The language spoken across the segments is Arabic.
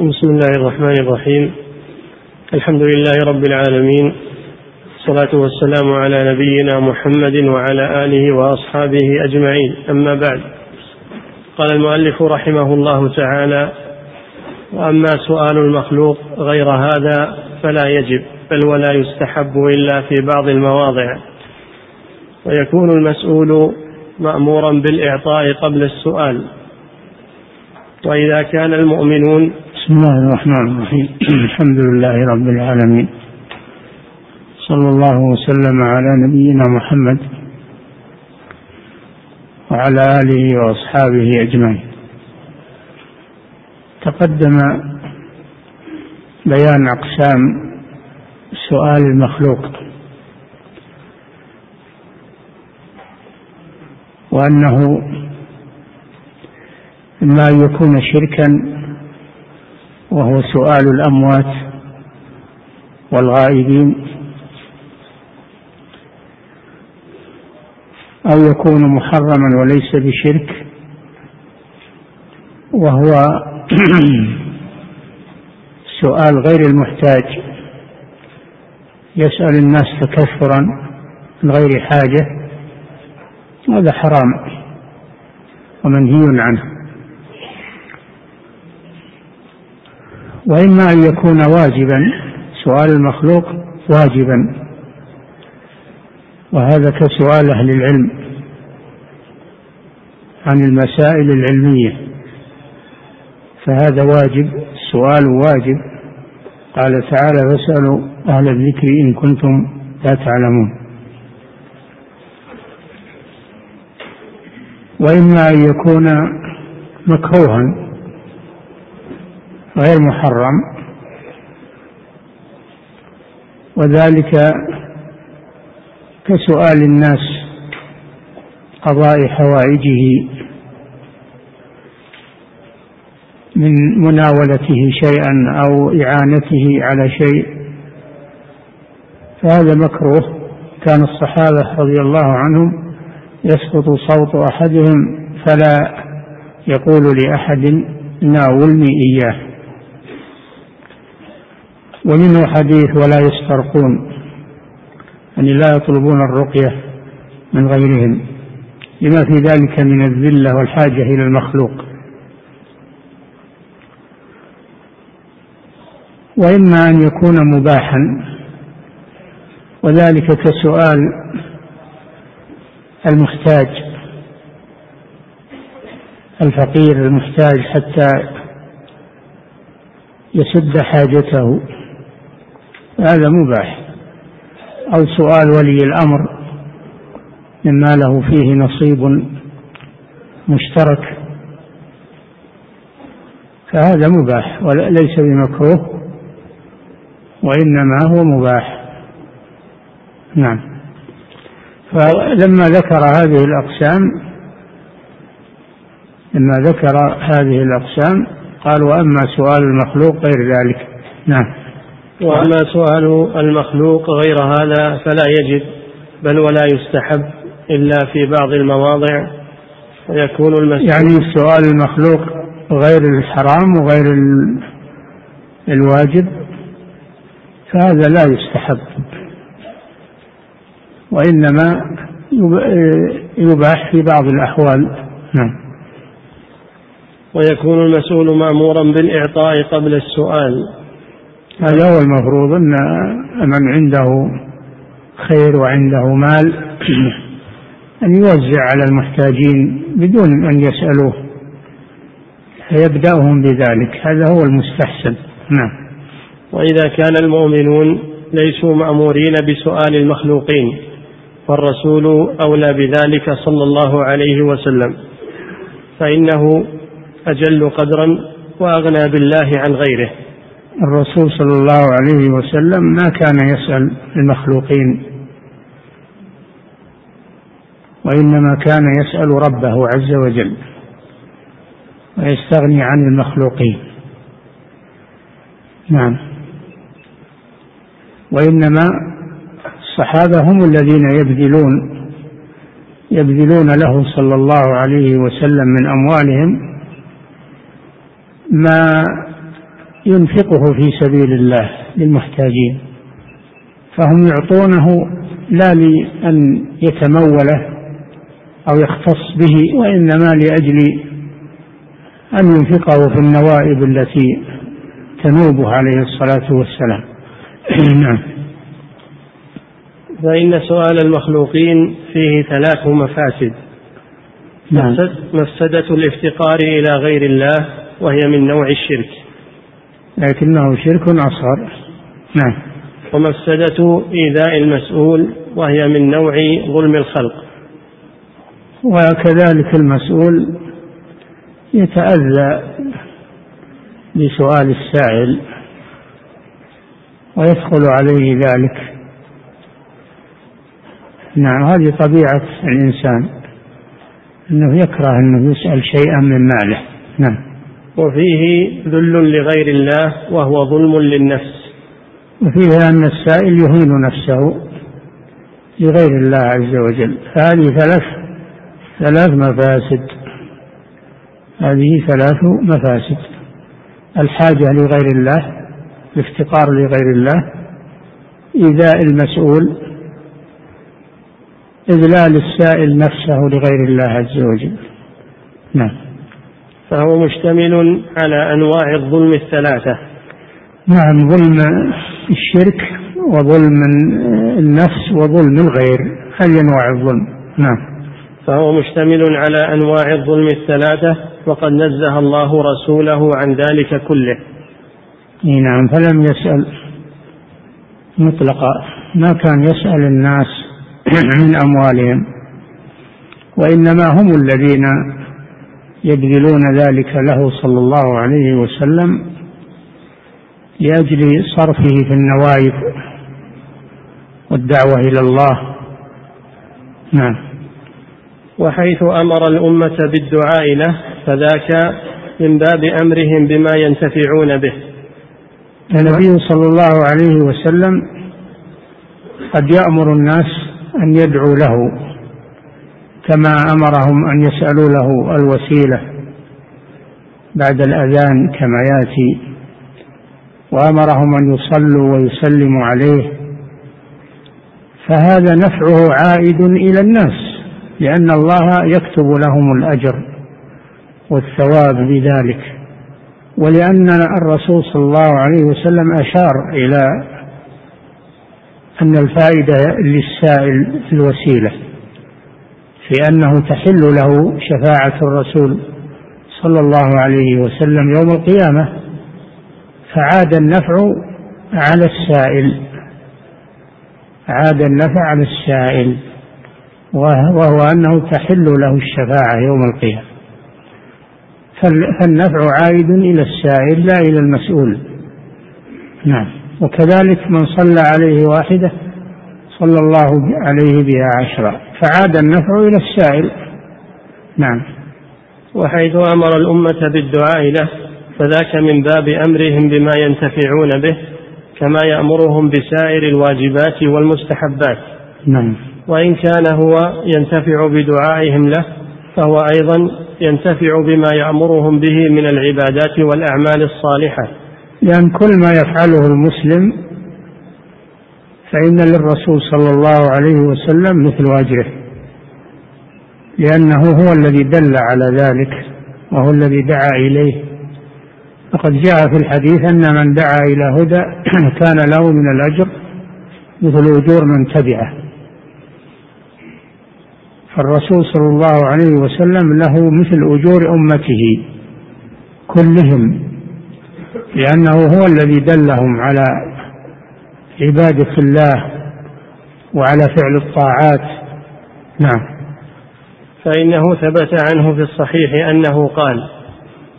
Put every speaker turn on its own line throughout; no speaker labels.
بسم الله الرحمن الرحيم. الحمد لله رب العالمين. والصلاة والسلام على نبينا محمد وعلى آله وأصحابه أجمعين. أما بعد قال المؤلف رحمه الله تعالى وأما سؤال المخلوق غير هذا فلا يجب بل ولا يستحب إلا في بعض المواضع. ويكون المسؤول مأمورا بالإعطاء قبل السؤال. وإذا كان المؤمنون
بسم الله الرحمن الرحيم. الحمد لله رب العالمين. صلى الله وسلم على نبينا محمد وعلى آله وأصحابه أجمعين. تقدم بيان أقسام سؤال المخلوق وأنه إما أن يكون شركا وهو سؤال الأموات والغائبين أو يكون محرما وليس بشرك وهو سؤال غير المحتاج. يسأل الناس تكثرا من غير حاجة هذا حرام ومنهي عنه. وإما أن يكون واجبا سؤال المخلوق واجبا. وهذا كسؤال أهل العلم عن المسائل العلمية. فهذا واجب السؤال واجب. قال تعالى فاسألوا أهل الذكر إن كنتم لا تعلمون. وإما أن يكون مكروها غير محرم. وذلك كسؤال الناس قضاء حوائجه من مناولته شيئا أو إعانته على شيء. فهذا مكروه. كان الصحابة رضي الله عنهم يسقط صوت أحدهم فلا يقول لأحد ناولني إياه. ومنه حديث ولا يسترقون يعني لا يطلبون الرقية من غيرهم لما في ذلك من الذلة والحاجة إلى المخلوق. وإما أن يكون مباحا وذلك كسؤال المحتاج الفقير المحتاج حتى يسد حاجته. هذا مباح. أو سؤال ولي الأمر مما له فيه نصيب مشترك. فهذا مباح وليس بمكروه وإنما هو مباح. نعم. فلما ذكر هذه الأقسام لما ذكر هذه الأقسام قال وأما سؤال المخلوق غير ذلك. نعم.
وأما سؤال المخلوق غير هذا فلا يجب بل ولا يستحب إلا في بعض المواضع. ويكون المسؤول
يعني سؤال المخلوق غير الحرام وغير الواجب فهذا لا يستحب. وإنما يباح في بعض الأحوال. نعم.
ويكون المسؤول مأمورا بالإعطاء قبل السؤال.
هذا هو المفروض أن من عنده خير وعنده مال أن يوزع على المحتاجين بدون أن يسألوه فيبدأهم بذلك. هذا هو المستحسن. نعم.
وإذا كان المؤمنون ليسوا مأمورين بسؤال المخلوقين فالرسول أولى بذلك صلى الله عليه وسلم. فإنه أجل قدرا وأغنى بالله عن غيره.
الرسول صلى الله عليه وسلم ما كان يسأل المخلوقين وإنما كان يسأل ربه عز وجل ويستغني عن المخلوقين. نعم. وإنما الصحابة هم الذين يبذلون يبذلون له صلى الله عليه وسلم من أموالهم ما ينفقه في سبيل الله للمحتاجين فهم يعطونه لا لأن يتموله أو يختص به وإنما لأجل أن ينفقه في النوائب التي تنوبه عليه الصلاة والسلام. نعم.
فإن سؤال المخلوقين فيه ثلاث مفاسد. نعم. مفسدة الافتقار إلى غير الله وهي من نوع الشرك.
لكنه شرك أصغر نعم.
ومفسدة إيذاء المسؤول وهي من نوع ظلم الخلق؟
وكذلك المسؤول يتأذى بسؤال السائل ويثقل عليه ذلك. نعم هذه طبيعة الإنسان أنه يكره أنه يسأل شيئا من ماله. نعم.
وفيه ذل لغير الله وهو ظلم للنفس.
وفيه أن السائل يهين نفسه لغير الله عز وجل. فهذه ثلاث ثلاث مفاسد. هذه ثلاث مفاسد. الحاجة لغير الله الافتقار لغير الله إيذاء المسؤول إذلال السائل نفسه لغير الله عز وجل. نعم.
فهو مشتمل على أنواع الظلم الثلاثة.
نعم ظلم الشرك وظلم النفس وظلم الغير. هذه أنواع الظلم. نعم.
فهو مشتمل على أنواع الظلم الثلاثة وقد نزه الله رسوله عن ذلك كله.
نعم فلم يسأل مطلقا. ما كان يسأل الناس من أموالهم وإنما هم الذين يبذلون ذلك له صلى الله عليه وسلم لأجل صرفه في النوائب والدعوة إلى الله. نعم.
وحيث أمر الأمة بالدعاء له فذاك من باب أمرهم بما ينتفعون به.
النبي صلى الله عليه وسلم قد يأمر الناس أن يدعوا له. كما أمرهم أن يسألوا له الوسيلة بعد الأذان كما يأتي وأمرهم أن يصلوا ويسلموا عليه. فهذا نفعه عائد إلى الناس لأن الله يكتب لهم الأجر والثواب بذلك. ولأن الرسول صلى الله عليه وسلم أشار إلى أن الفائدة للسائل في الوسيلة. في أنه تحل له شفاعة الرسول صلى الله عليه وسلم يوم القيامة فعاد النفع على السائل. عاد النفع على السائل وهو أنه تحل له الشفاعة يوم القيامة. فالنفع عائد إلى السائل لا إلى المسؤول. نعم. وكذلك من صلى عليه واحدة صلى الله عليه بها عشرة. فعاد النفع إلى السائل. نعم.
وحيث أمر الأمة بالدعاء له فذاك من باب أمرهم بما ينتفعون به كما يأمرهم بسائر الواجبات والمستحبات.
نعم.
وإن كان هو ينتفع بدعائهم له فهو أيضا ينتفع بما يأمرهم به من العبادات والأعمال الصالحة.
لأن كل ما يفعله المسلم فإن للرسول صلى الله عليه وسلم مثل أجره لأنه هو الذي دل على ذلك وهو الذي دعا إليه. فقد جاء في الحديث أن من دعا إلى هدى كان له من الأجر مثل أجور من تبعه. فالرسول صلى الله عليه وسلم له مثل أجور أمته كلهم لأنه هو الذي دلهم على عبادة الله وعلى فعل الطاعات. نعم.
فإنه ثبت عنه في الصحيح أنه قال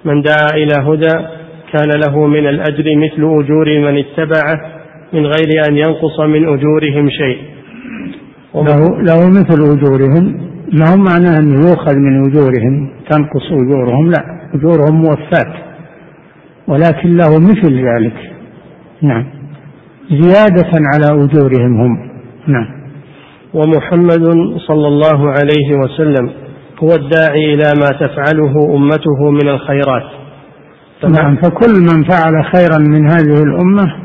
من دعا إلى هدى كان له من الأجر مثل أجور من اتبعه من غير أن ينقص من أجورهم شيء.
له, له مثل أجورهم. ما هم معناه أنه يؤخذ من أجورهم؟ تنقص أجورهم؟ لا أجورهم موفاة ولكن له مثل ذلك. نعم. زيادة على أجورهم هم. نعم.
ومحمد صلى الله عليه وسلم هو الداعي إلى ما تفعله أمته من الخيرات.
نعم فكل من فعل خيرا من هذه الأمة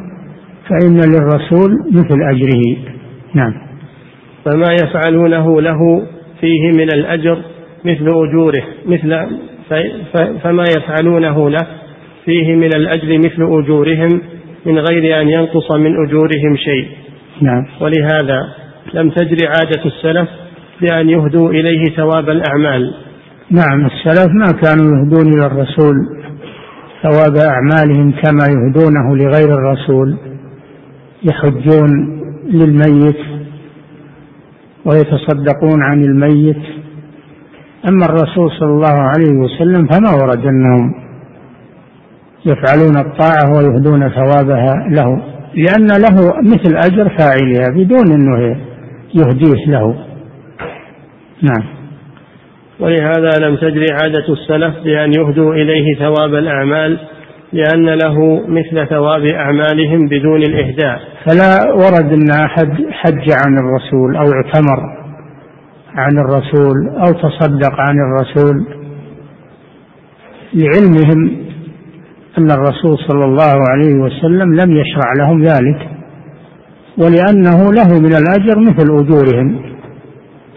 فإن للرسول مثل أجره. نعم.
فما يفعلونه له فيه من الأجر مثل أجوره مثل فما يفعلونه له فيه من الأجر مثل أجورهم من غير أن ينقص من أجورهم شيء.
نعم.
ولهذا لم تجري عادة السلف بأن يهدوا إليه ثواب الأعمال.
نعم السلف ما كانوا يهدون إلى الرسول. ثواب أعمالهم كما يهدونه لغير الرسول. يحجون للميت ويتصدقون عن الميت. أما الرسول صلى الله عليه وسلم فما ورد أنهم يفعلون الطاعة ويهدون ثوابها له لأن له مثل أجر فاعلها بدون أنه يهديه له. نعم.
ولهذا لم تجري عادة السلف بأن يهدوا إليه ثواب الأعمال لأن له مثل ثواب أعمالهم بدون الإهداء.
فلا ورد أن أحد حج عن الرسول أو اعتمر عن الرسول أو تصدق عن الرسول لعلمهم أن الرسول صلى الله عليه وسلم لم يشرع لهم ذلك ولأنه له من الأجر مثل أجورهم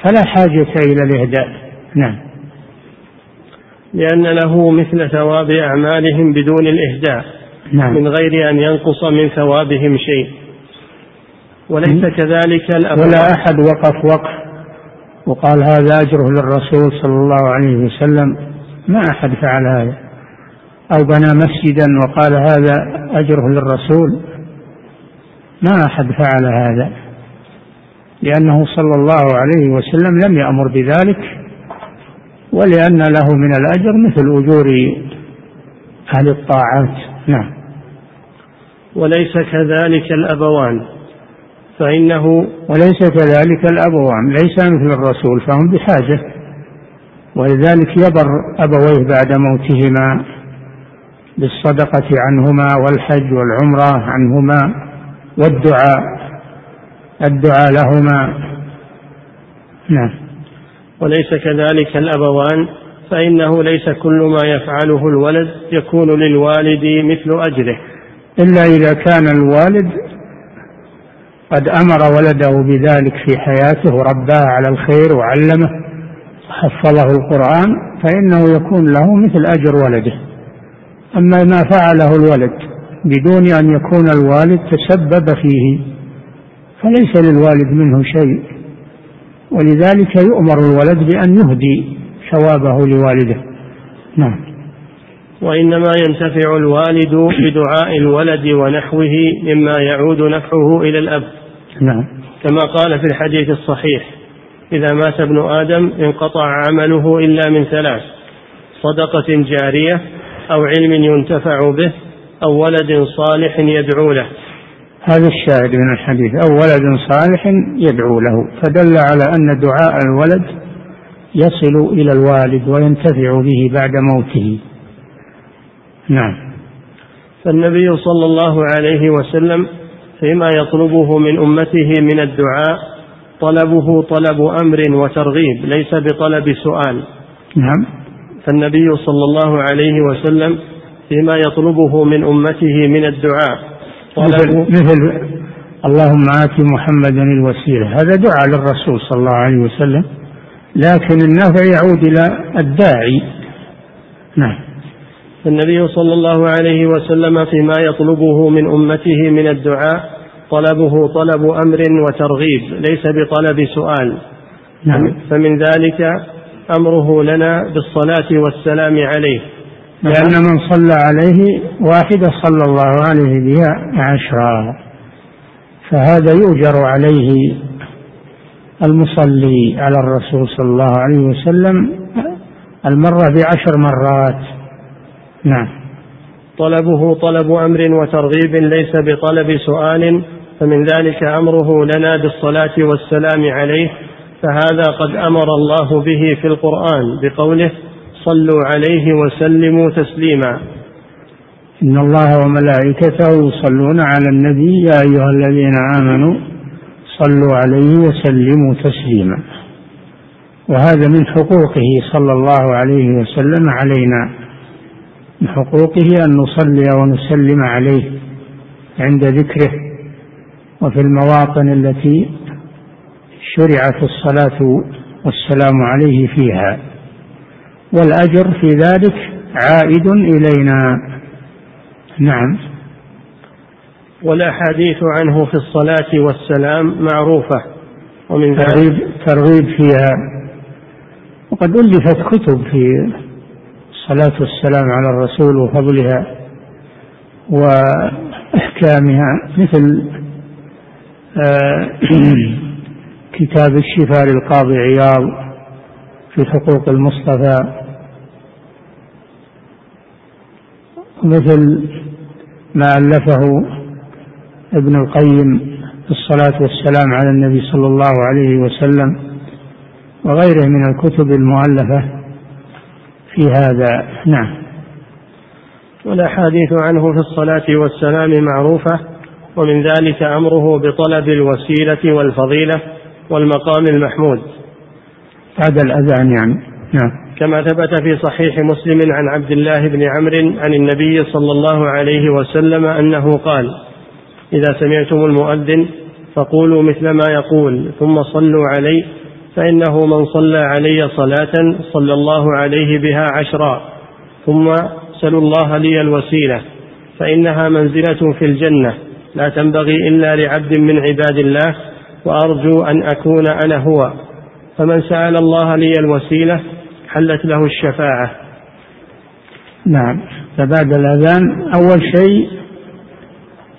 فلا حاجة إلى الإهداء. نعم.
لأن له مثل ثواب أعمالهم بدون الإهداء. نعم. من غير أن ينقص من ثوابهم شيء. وليس كذلك
الأبواب ولا أحد وقف وقف وقال هذا أجره للرسول صلى الله عليه وسلم. ما أحد فعل هذا. أو بنى مسجدا وقال هذا أجره للرسول. ما أحد فعل هذا لأنه صلى الله عليه وسلم لم يأمر بذلك ولأن له من الأجر مثل أجور أهل الطاعات. نعم.
وليس كذلك الأبوان فإنه
وليس كذلك الأبوان ليس مثل الرسول فهم بحاجة ولذلك يبر أبويه بعد موتهما. بالصدقة عنهما والحج والعمرة عنهما والدعاء الدعاء لهما. نعم.
وليس كذلك الأبوان فإنه ليس كل ما يفعله الولد يكون للوالد مثل أجره.
إلا إذا كان الوالد قد أمر ولده بذلك في حياته ورباه على الخير وعلمه وحفظه القرآن فإنه يكون له مثل أجر ولده. أما ما فعله الولد بدون أن يكون الوالد تسبب فيه. فليس للوالد منه شيء. ولذلك يؤمر الولد بأن يهدي ثوابه لوالده. نعم.
وإنما ينتفع الوالد بدعاء الولد ونحوه مما يعود نفعه إلى الأب.
نعم.
كما قال في الحديث الصحيح إذا مات ابن آدم انقطع عمله إلا من ثلاث صدقة جارية أو علم ينتفع به أو ولد صالح يدعو له.
هذا الشاهد من الحديث. أو ولد صالح يدعو له. فدل على أن دعاء الولد يصل إلى الوالد وينتفع به بعد موته. نعم.
فالنبي صلى الله عليه وسلم فيما يطلبه من أمته من الدعاء طلبه طلب أمر وترغيب ليس بطلب سؤال.
نعم.
فالنبي صلى الله عليه وسلم فيما يطلبه من أمته من الدعاء.
مثل, مثل اللهم آت محمدا الوسيلة. هذا دعاء للرسول صلى الله عليه وسلم. لكن النفع يعود إلى الداعي. نعم.
النبي صلى الله عليه وسلم فيما يطلبه من أمته من الدعاء طلبه طلب أمر وترغيب ليس بطلب سؤال.
نعم.
فمن ذلك أمره لنا بالصلاة والسلام عليه.
لأن من صلى عليه واحدة صلى الله عليه بها عشرا. فهذا يؤجر عليه المصلي على الرسول صلى الله عليه وسلم المرة بعشر مرات. نعم.
طلبه طلب أمر وترغيب ليس بطلب سؤال فمن ذلك أمره لنا بالصلاة والسلام عليه فهذا قد أمر الله به في القرآن بقوله صلوا عليه وسلموا تسليما.
إن الله وملائكته يصلون على النبي يا أيها الذين آمنوا صلوا عليه وسلموا تسليما. وهذا من حقوقه صلى الله عليه وسلم علينا. من حقوقه أن نصلي ونسلم عليه عند ذكره وفي المواطن التي شرعت الصلاة والسلام عليه فيها. والأجر في ذلك عائد إلينا. نعم.
والأحاديث عنه في الصلاة والسلام معروفة.
ومن ترغيب, ترغيب فيها. وقد ألفت كتب في الصلاة والسلام على الرسول وفضلها وإحكامها مثل آه، كتاب الشفاء للقاضي عياض في حقوق المصطفى. مثل ما ألفه ابن القيم في الصلاة والسلام على النبي صلى الله عليه وسلم وغيره من الكتب المؤلفة في هذا. نعم.
والأحاديث عنه في الصلاة والسلام معروفة ومن ذلك أمره بطلب الوسيلة والفضيلة والمقام المحمود.
بعد الأذان يعني. نعم.
كما ثبت في صحيح مسلم عن عبد الله بن عمرو عن النبي صلى الله عليه وسلم أنه قال إذا سمعتم المؤذن فقولوا مثل ما يقول ثم صلوا عليه فإنه من صلى علي صلاة صلى الله عليه بها عشرا ثم سلوا الله لي الوسيلة فإنها منزلة في الجنة لا تنبغي إلا لعبد من عباد الله وأرجو أن أكون أنا هو. فمن سأل الله لي الوسيلة حلت له الشفاعة.
نعم. فبعد الأذان أول شيء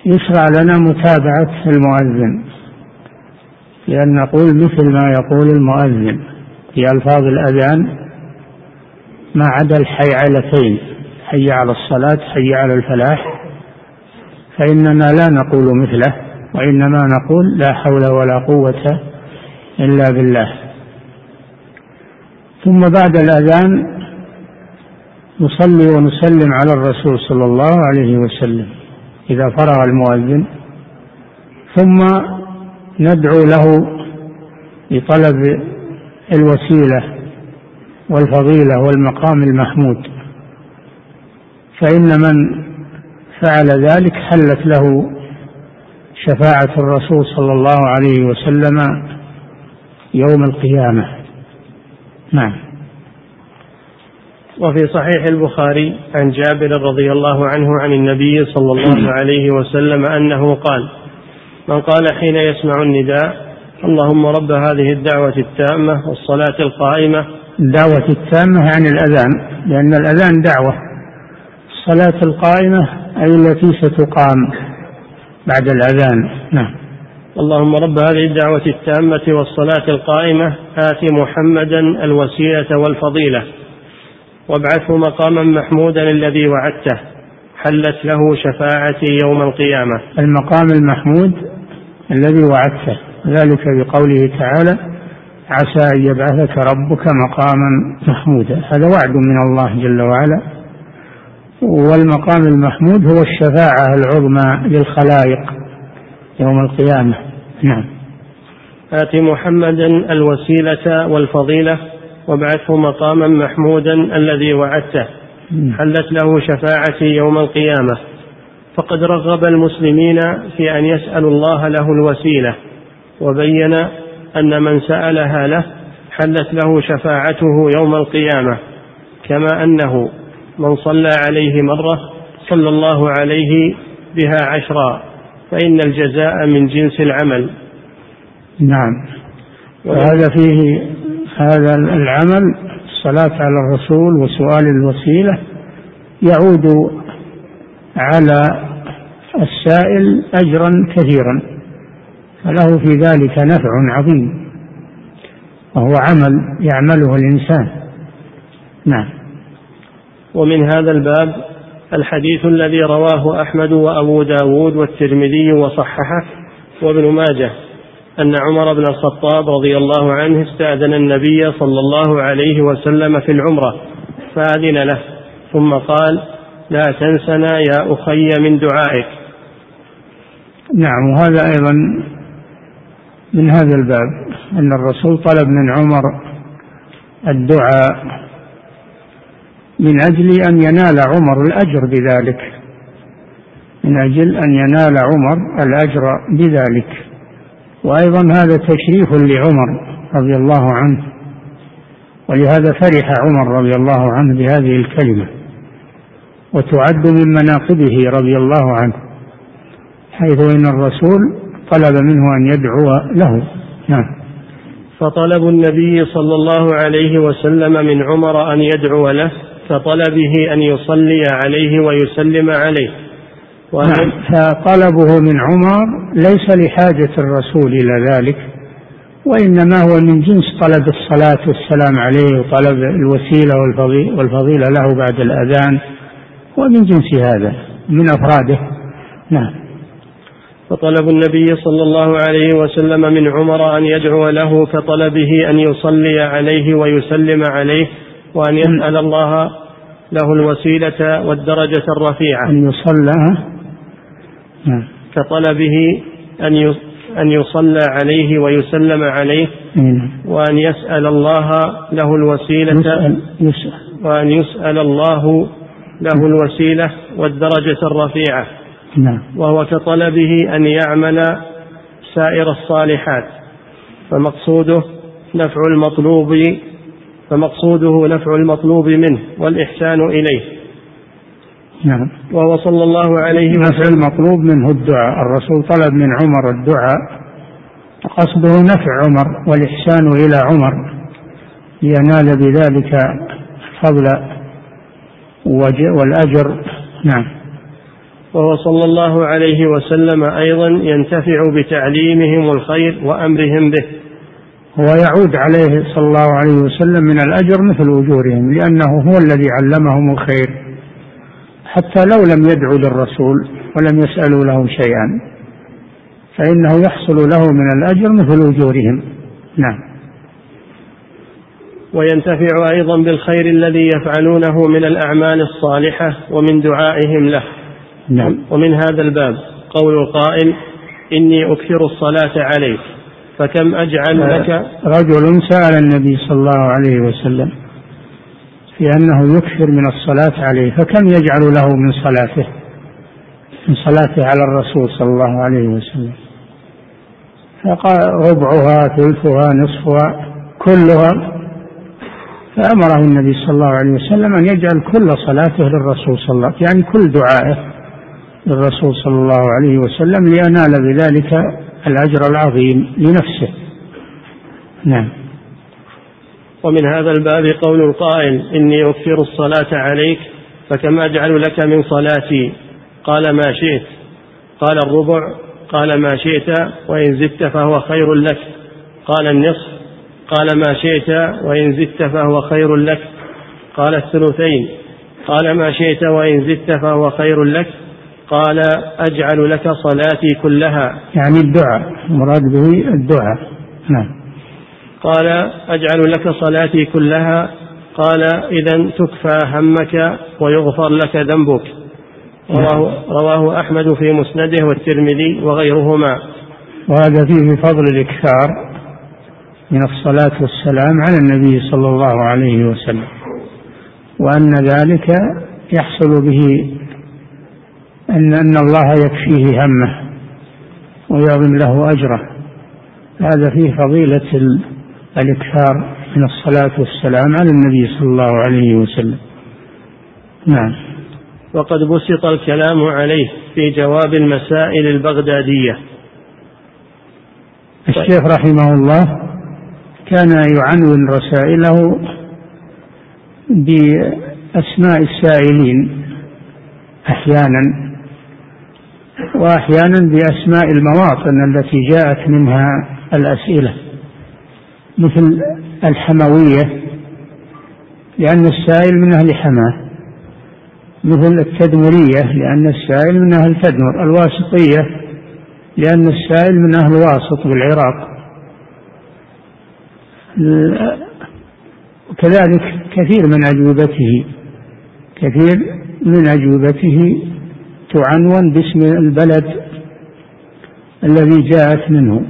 يشرع لنا متابعة المؤذن. لأن نقول مثل ما يقول المؤذن في ألفاظ الأذان ما عدا الحيعلتين حي على الصلاة حي على الفلاح. فإننا لا نقول مثله. وإنما نقول لا حول ولا قوة إلا بالله. ثم بعد الأذان نصلي ونسلم على الرسول صلى الله عليه وسلم إذا فرغ المؤذن. ثم ندعو له بطلب الوسيلة والفضيلة والمقام المحمود. فإن من فعل ذلك حلت له شفاعة الرسول صلى الله عليه وسلم يوم القيامة. نعم.
وفي صحيح البخاري عن جابر رضي الله عنه عن النبي صلى الله عليه وسلم أنه قال من قال حين يسمع النداء اللهم رب هذه الدعوة التامة والصلاة القائمة.
الدعوة التامة يعني الأذان لأن الأذان دعوة. الصلاة القائمة أي التي ستقام. بعد الأذان. نعم.
اللهم رب هذه الدعوة التامة والصلاة القائمة آت محمدا الوسيلة والفضيلة. وابعثه مقاما محمودا الذي وعدته. حلت له شفاعتي يوم القيامة.
المقام المحمود الذي وعدته. ذلك بقوله تعالى عسى أن يبعثك ربك مقاما محمودا. هذا وعد من الله جل وعلا. والمقام المحمود هو الشفاعة العظمى للخلائق يوم القيامة. نعم.
آت محمدا الوسيلة والفضيلة وابعثه مقاما محمودا الذي وعدته. حلت له شفاعتي يوم القيامة. فقد رغب المسلمين في أن يسألوا الله له الوسيلة وبين أن من سألها له حلت له شفاعته يوم القيامة كما أنه من صلى عليه مرة صلى الله عليه بها عشرا فإن الجزاء من جنس العمل.
نعم. وهذا فيه هذا العمل الصلاة على الرسول وسؤال الوسيلة يعود على السائل أجرا كثيرا فله في ذلك نفع عظيم وهو عمل يعمله الإنسان. نعم.
ومن هذا الباب الحديث الذي رواه أحمد وأبو داود والترمذي وصححه وابن ماجه أن عمر بن الخطاب رضي الله عنه استأذن النبي صلى الله عليه وسلم في العمرة فأذن له ثم قال لا تنسنا يا أخي من دعائك.
نعم وهذا أيضا من هذا الباب أن الرسول طلب من عمر الدعاء. من أجل أن ينال عمر الأجر بذلك. من أجل أن ينال عمر الأجر بذلك. وأيضا هذا تشريف لعمر رضي الله عنه. ولهذا فرح عمر رضي الله عنه بهذه الكلمة. وتعد من مناقبه رضي الله عنه. حيث إن الرسول طلب منه أن يدعو له. نعم.
فطلب النبي صلى الله عليه وسلم من عمر أن يدعو له. كطلبه أن يصلي عليه ويسلم عليه.
نعم فطلبه من عمر ليس لحاجة الرسول إلى ذلك وإنما هو من جنس طلب الصلاة والسلام عليه وطلب الوسيلة والفضيلة له بعد الأذان ومن جنس هذا من أفراده. نعم.
فطلب النبي صلى الله عليه وسلم من عمر أن يدعو له كطلبه أن يصلي عليه ويسلم عليه وأن يسأل الله له الوسيلة والدرجة الرفيعة
أن يصلى.
كطلبه أن أن يصلى عليه ويسلم عليه. وأن يسأل الله له الوسيلة يسأل يسأل وأن يسأل الله له الوسيلة والدرجة الرفيعة نعم. وهو كطلبه أن يعمل سائر الصالحات فمقصوده نفع المطلوب فمقصوده نفع المطلوب منه والإحسان إليه.
نعم.
وهو صلى الله عليه وسلم
نفع المطلوب منه الدعاء. الرسول طلب من عمر الدعاء. قصده نفع عمر والإحسان إلى عمر. لينال بذلك الفضل والأجر. نعم.
وهو صلى الله عليه وسلم أيضا ينتفع بتعليمهم الخير وأمرهم به.
ويعود عليه صلى الله عليه وسلم من الأجر مثل أجورهم لأنه هو الذي علمهم الخير حتى لو لم يدعوا للرسول ولم يسألوا له شيئا فإنه يحصل له من الأجر مثل أجورهم. نعم.
وينتفع أيضا بالخير الذي يفعلونه من الأعمال الصالحة ومن دعائهم له. نعم. ومن هذا الباب قول القائل إني أكثر الصلاة عليك. فكم أجعل لك؟
رجل سأل النبي صلى الله عليه وسلم في أنه يكثر من الصلاة عليه فكم يجعل له من صلاته؟ من صلاته على الرسول صلى الله عليه وسلم. فقال ربعها ثلثها نصفها كلها. فأمره النبي صلى الله عليه وسلم أن يجعل كل صلاته للرسول صلى الله عليه وسلم يعني كل دعائه للرسول صلى الله عليه وسلم لينال بذلك الأجر العظيم لنفسه. نعم.
ومن هذا الباب قول القائل إني أكثر الصلاة عليك فكم أجعل لك من صلاتي. قال ما شئت. قال الربع. قال ما شئت وإن زدت فهو خير لك. قال النصف. قال ما شئت وإن زدت فهو خير لك. قال الثلثين. قال ما شئت وإن زدت فهو خير لك. قال أجعل لك صلاتي كلها.
يعني الدعاء مراد به الدعاء. نعم.
قال أجعل لك صلاتي كلها. قال إذا تكفى همك ويغفر لك ذنبك. رواه, رواه أحمد في مسنده والترمذي وغيرهما.
وهذا فيه فضل الإكثار من الصلاة والسلام على النبي صلى الله عليه وسلم وأن ذلك يحصل به أن أن الله يكفيه همه ويعظم له أجره. هذا فيه فضيلة الإكثار من الصلاة والسلام على النبي صلى الله عليه وسلم. نعم.
وقد بسط الكلام عليه في جواب المسائل البغدادية.
الشيخ رحمه الله كان يعنون رسائله بأسماء السائلين أحيانا. وأحيانا بأسماء المواطن التي جاءت منها الأسئلة مثل الحموية لأن السائل من أهل حماه مثل التدمرية لأن السائل من أهل تدمر الواسطية لأن السائل من أهل واسط بالعراق. وكذلك كثير من أجوبته كثير من أجوبته تعنون باسم البلد الذي جاءت منه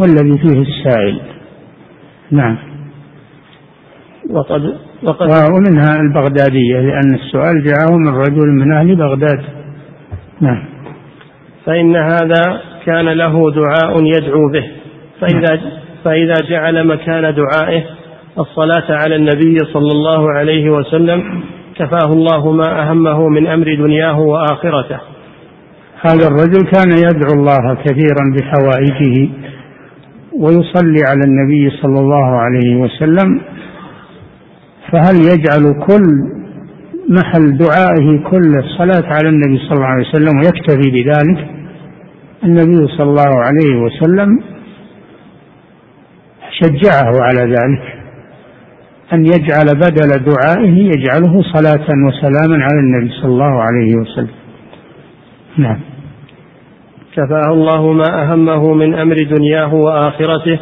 والذي فيه السائل. نعم.
وقد
ومنها البغدادية لأن السؤال جاءه من رجل من أهل بغداد. نعم.
فإن هذا كان له دعاء يدعو به. فإذا فإذا جعل مكان دعائه الصلاة على النبي صلى الله عليه وسلم كفاه الله ما أهمه من أمر دنياه وآخرته.
هذا الرجل كان يدعو الله كثيرا بحوائجه ويصلي على النبي صلى الله عليه وسلم. فهل يجعل كل محل دعائه كل الصلاة على النبي صلى الله عليه وسلم ويكتفي بذلك؟ النبي صلى الله عليه وسلم شجعه على ذلك. أن يجعل بدل دعائه يجعله صلاة وسلاما على النبي صلى الله عليه وسلم. نعم.
كفاه الله ما أهمه من أمر دنياه وآخرته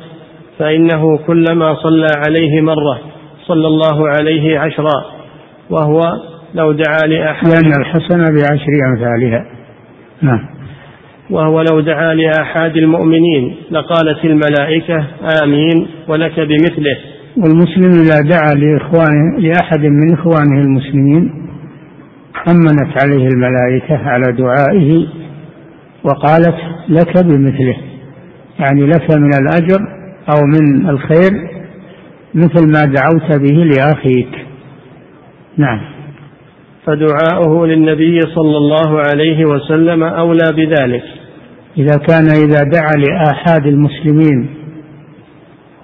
فإنه كلما صلى عليه مرة صلى الله عليه عشرا وهو لو دعا لأحد.
لأن الحسنة بعشر أمثالها. نعم.
وهو لو دعا لأحد المؤمنين لقالت الملائكة آمين ولك بمثله.
والمسلم إذا دعا لإخوانه لأحد من إخوانه المسلمين أمنت عليه الملائكة على دعائه وقالت لك بمثله. يعني لك من الأجر أو من الخير مثل ما دعوت به لأخيك. نعم.
فدعاؤه للنبي صلى الله عليه وسلم أولى بذلك.
إذا كان إذا دعا لآحاد المسلمين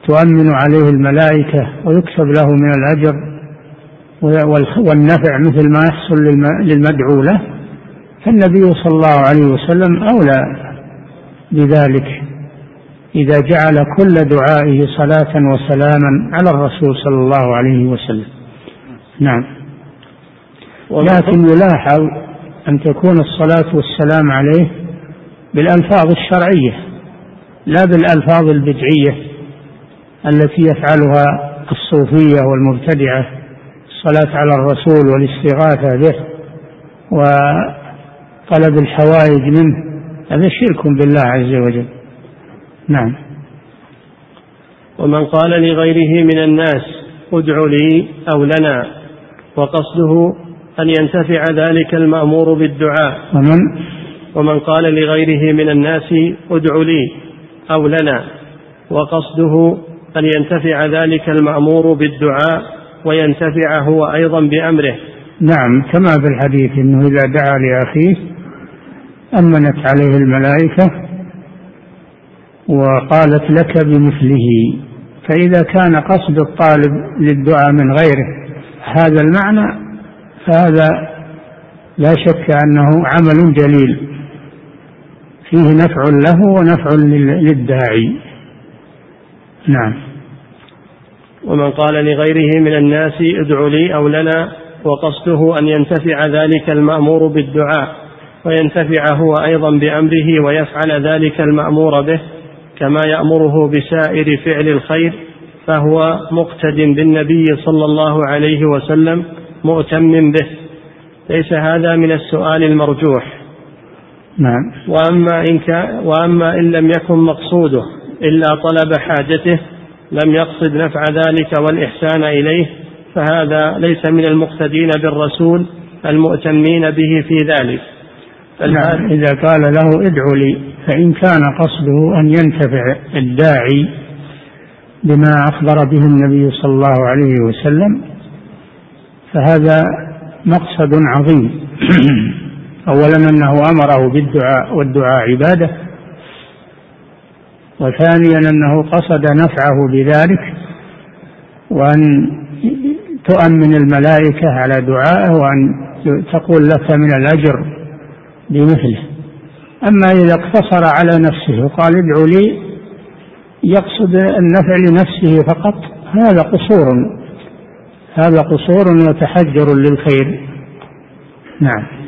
تؤمن عليه الملائكة ويكتب له من الأجر والنفع مثل ما يحصل للمدعو له فالنبي صلى الله عليه وسلم أولى بذلك إذا جعل كل دعائه صلاة وسلاما على الرسول صلى الله عليه وسلم. نعم. لكن يلاحظ أن تكون الصلاة والسلام عليه بالألفاظ الشرعية لا بالألفاظ البدعية. التي يفعلها الصوفية والمبتدعة الصلاة على الرسول والاستغاثة به وطلب الحوائج منه هذا شرك بالله عز وجل. نعم.
ومن قال لغيره من الناس ادع لي أو لنا وقصده أن ينتفع ذلك المأمور بالدعاء.
ومن؟
ومن قال لغيره من الناس ادع لي أو لنا وقصده أن ينتفع ذلك المأمور بالدعاء وينتفع هو أيضا بأمره.
نعم كما في الحديث أنه إذا دعا لأخيه أمنت عليه الملائكة وقالت لك بمثله فإذا كان قصد الطالب للدعاء من غيره هذا المعنى فهذا لا شك أنه عمل جليل فيه نفع له ونفع للداعي. نعم.
ومن قال لغيره من الناس ادع لي أو لنا وقصده أن ينتفع ذلك المأمور بالدعاء وينتفع هو أيضا بأمره ويفعل ذلك المأمور به كما يأمره بسائر فعل الخير فهو مقتد بالنبي صلى الله عليه وسلم مؤتم به. ليس هذا من السؤال المرجوح.
نعم.
وأما إن, كان وأما إن لم يكن مقصوده. إلا طلب حاجته لم يقصد نفع ذلك والإحسان إليه فهذا ليس من المقتدين بالرسول المؤتمين به في ذلك.
نعم إذا قال له ادعو لي فإن كان قصده أن ينتفع الداعي بما أخبر به النبي صلى الله عليه وسلم فهذا مقصد عظيم. أولا أنه أمره بالدعاء والدعاء عبادة وثانيا أنه قصد نفعه بذلك وأن تؤمن الملائكة على دعائه وأن تقول لك من الأجر بمثله. أما إذا اقتصر على نفسه وقال ادعوا لي يقصد النفع لنفسه فقط. هذا قصور هذا قصور وتحجر للخير. نعم.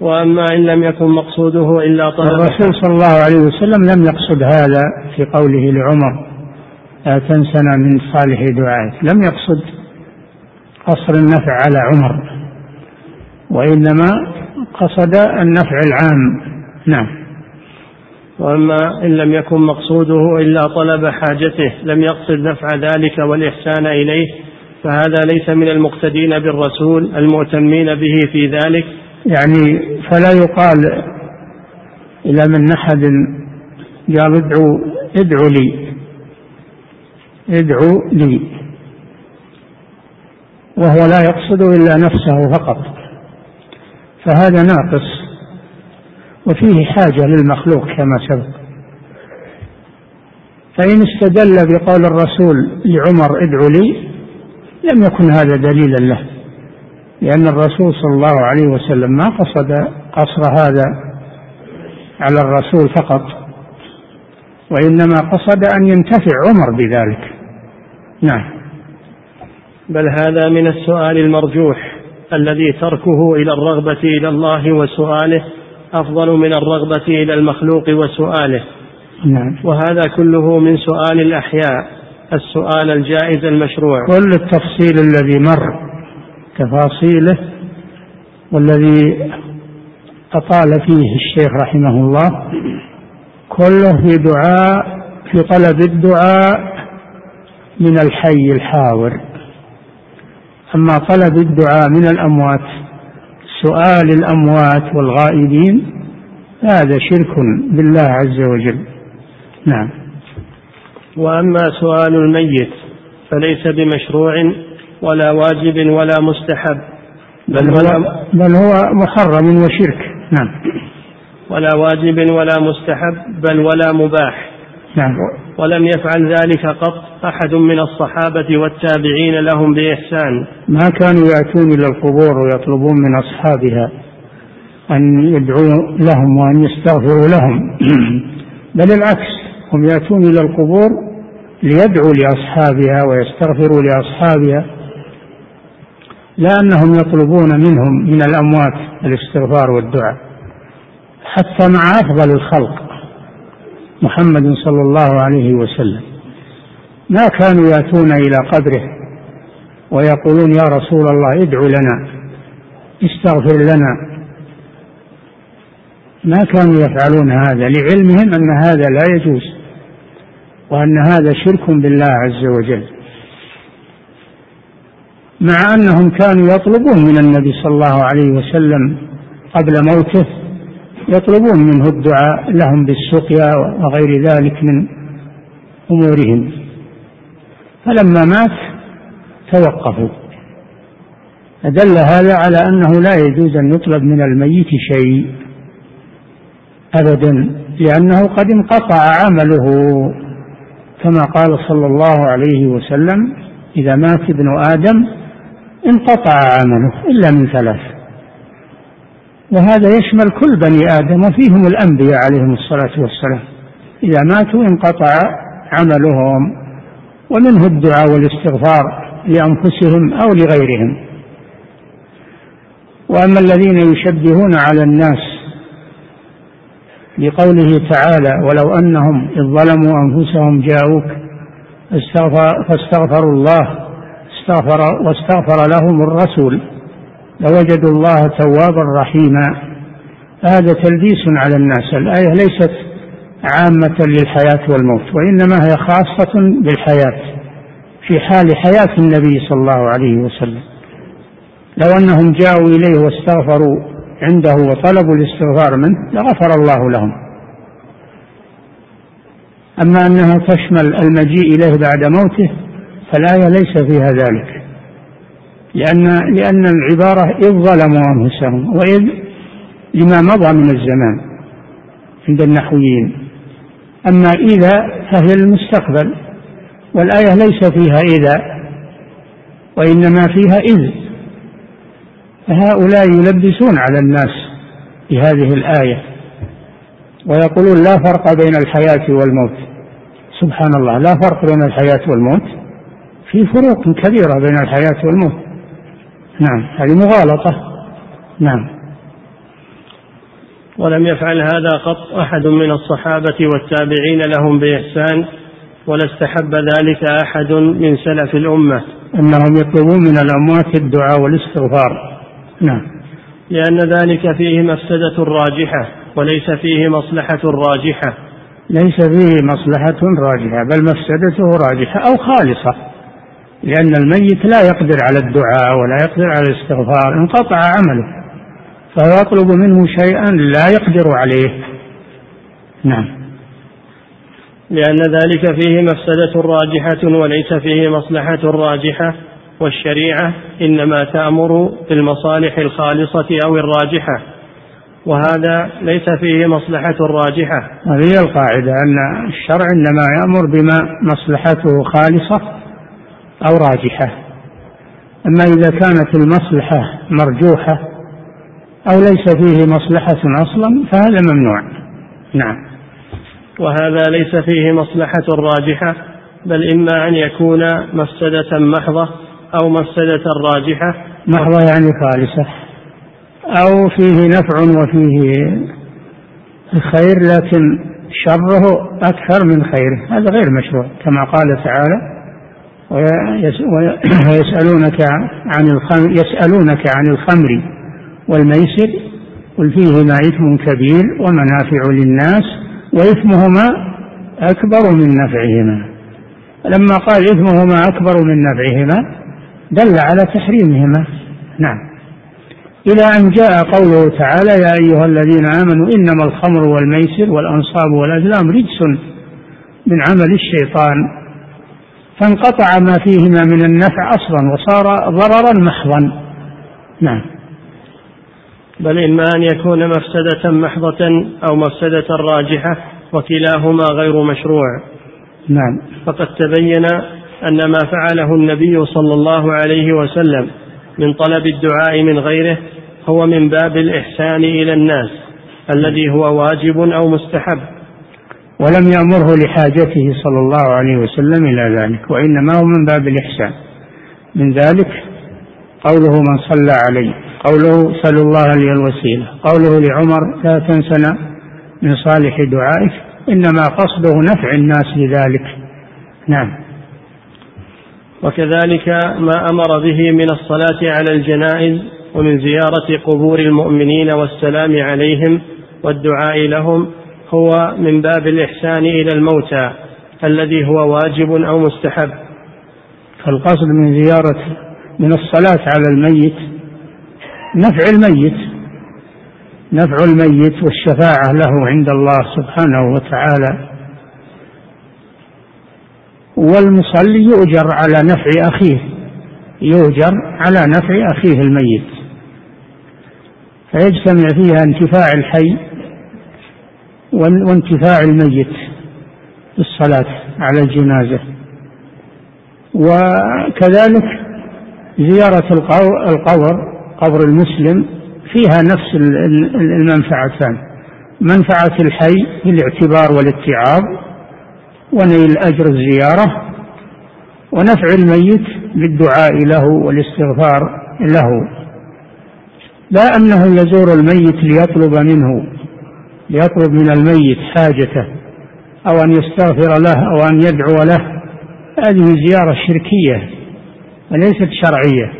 وأما إن لم يكن مقصوده إلا طلب
الرسول صلى الله عليه وسلم لم يقصد هذا في قوله لعمر لا تنسنا من صالح دعائك. لم يقصد قصر النفع على عمر وإنما قصد النفع العام. نعم.
وأما إن لم يكن مقصوده إلا طلب حاجته لم يقصد نفع ذلك والإحسان إليه فهذا ليس من المقتدين بالرسول المؤتمين به في ذلك
يعني فلا يقال إلى من أحد قال ادعوا ادعوا لي. ادعوا لي. وهو لا يقصد إلا نفسه فقط. فهذا ناقص. وفيه حاجة للمخلوق كما سبق. فإن استدل بقول الرسول لعمر ادعوا لي لم يكن هذا دليلا له. لأن الرسول صلى الله عليه وسلم ما قصد قصر هذا على الرسول فقط وإنما قصد أن ينتفع عمر بذلك. نعم.
بل هذا من السؤال المرجوح الذي تركه إلى الرغبة إلى الله وسؤاله أفضل من الرغبة إلى المخلوق وسؤاله.
نعم.
وهذا كله من سؤال الأحياء السؤال الجائز المشروع.
كل التفصيل الذي مر. تفاصيله والذي أطال فيه الشيخ رحمه الله كله في دعاء في طلب الدعاء من الحي الحاضر أما طلب الدعاء من الأموات سؤال الأموات والغائبين هذا شرك بالله عز وجل. نعم.
وأما سؤال الميت فليس بمشروع ولا واجب ولا مستحب.
بل هو, بل هو محرم وشرك. نعم.
ولا واجب ولا مستحب بل ولا مباح.
نعم.
ولم يفعل ذلك قط أحد من الصحابة والتابعين لهم بإحسان.
ما كانوا يأتون إلى القبور ويطلبون من أصحابها أن يدعوا لهم وأن يستغفروا لهم. بل العكس هم يأتون إلى القبور ليدعوا لأصحابها ويستغفروا لأصحابها. لا أنهم يطلبون منهم من الأموات الاستغفار والدعاء. حتى مع أفضل الخلق محمد صلى الله عليه وسلم. ما كانوا يأتون إلى قبره ويقولون يا رسول الله ادعو لنا استغفر لنا. ما كانوا يفعلون هذا لعلمهم أن هذا لا يجوز وأن هذا شرك بالله عز وجل. مع أنهم كانوا يطلبون من النبي صلى الله عليه وسلم قبل موته يطلبون منه الدعاء لهم بالسقيا وغير ذلك من أمورهم. فلما مات توقفوا. فدل هذا على أنه لا يجوز أن يطلب من الميت شيء ابدا لأنه قد انقطع عمله. كما قال صلى الله عليه وسلم إذا مات ابن آدم انقطع عمله إلا من ثلاث. وهذا يشمل كل بني آدم وفيهم الأنبياء عليهم الصلاة والسلام. إذا ماتوا انقطع عملهم ومنه الدعاء والاستغفار لأنفسهم أو لغيرهم. وأما الذين يشبهون على الناس بقوله تعالى ولو أنهم إذ ظلموا أنفسهم جاءوك فاستغفروا الله استغفر واستغفر لهم الرسول لوجدوا الله توابا رحيما. هذا تلبيس على الناس. الآية ليست عامة للحياة والموت وإنما هي خاصة بالحياة في حال حياة النبي صلى الله عليه وسلم. لو أنهم جاءوا إليه واستغفروا عنده وطلبوا الاستغفار منه لغفر الله لهم. أما أنها تشمل المجيء إليه بعد موته فالآية ليس فيها ذلك. لأن لأن العبارة إذ ظلموا أنفسهم وإذ لما مضى من الزمان عند النحويين. أما إذا فهي المستقبل والآية ليس فيها إذا وإنما فيها إذ. فهؤلاء يلبسون على الناس بهذه الآية ويقولون لا فرق بين الحياة والموت. سبحان الله لا فرق بين الحياة والموت. في فروق كبيرة بين الحياة والموت. نعم هذه مغالطة. نعم.
ولم يفعل هذا قط أحد من الصحابة والتابعين لهم بإحسان ولا استحب ذلك أحد من سلف الأمة.
أنهم يطلبون من الأموات الدعاء والاستغفار. نعم.
لأن ذلك فيه مفسدة راجحة وليس فيه مصلحة راجحة.
ليس فيه مصلحة راجحة بل مفسدته راجحة أو خالصة. لأن الميت لا يقدر على الدعاء ولا يقدر على الاستغفار انقطع عمله. فهو يطلب منه شيئا لا يقدر عليه. نعم.
لأن ذلك فيه مفسدة راجحة وليس فيه مصلحة راجحة. والشريعة إنما تأمر بالمصالح الخالصة أو الراجحة. وهذا ليس فيه مصلحة راجحة.
هذه القاعدة أن الشرع إنما يأمر بما مصلحته خالصة. أو راجحة. أما إذا كانت المصلحة مرجوحة أو ليس فيه مصلحة أصلا فهذا ممنوع. نعم.
وهذا ليس فيه مصلحة راجحة بل إما أن يكون مفسدة محضة أو مفسدة راجحة.
محضة يعني خالصة. أو فيه نفع وفيه خير لكن شره أكثر من خيره. هذا غير مشروع كما قال تعالى ويسألونك عن الخمر يسألونك عن الخمر والميسر قل فيهما إثم كبير ومنافع للناس وإثمهما أكبر من نفعهما. لما قال إثمهما أكبر من نفعهما دل على تحريمهما. نعم. إلى أن جاء قوله تعالى يا أيها الذين آمنوا إنما الخمر والميسر والأنصاب والأزلام رجس من عمل الشيطان. فانقطع ما فيهما من النفع أصلا وصار ضررا محضا. نعم.
بل إما أن يكون مفسدة محضة أو مفسدة راجحة وكلاهما غير مشروع.
نعم.
فقد تبين أن ما فعله النبي صلى الله عليه وسلم من طلب الدعاء من غيره هو من باب الإحسان إلى الناس الذي هو واجب أو مستحب.
ولم يأمره لحاجته صلى الله عليه وسلم إلى ذلك وإنما هو من باب الإحسان. من ذلك قوله من صلى عليه قوله سل الله لي الوسيلة قوله لعمر لا تنسنا من صالح دعائك إنما قصده نفع الناس بذلك نعم.
وكذلك ما أمر به من الصلاة على الجنائز ومن زيارة قبور المؤمنين والسلام عليهم والدعاء لهم هو من باب الإحسان إلى الموتى الذي هو واجب أو مستحب.
فالقصد من زيارة من الصلاة على الميت نفع الميت نفع الميت والشفاعة له عند الله سبحانه وتعالى. والمصلي يؤجر على نفع أخيه يؤجر على نفع أخيه الميت. فيجتمع فيها انتفاع الحي وانتفاع الميت بالصلاة على الجنازة. وكذلك زيارة القبر قبر المسلم فيها نفس المنفعتان. منفعة الحي بالاعتبار والاتعاظ ونيل أجر الزيارة ونفع الميت بالدعاء له والاستغفار له. لا أنه يزور الميت ليطلب منه ليطلب من الميت حاجته أو أن يستغفر له أو أن يدعو له هذه زيارة شركية وليست شرعية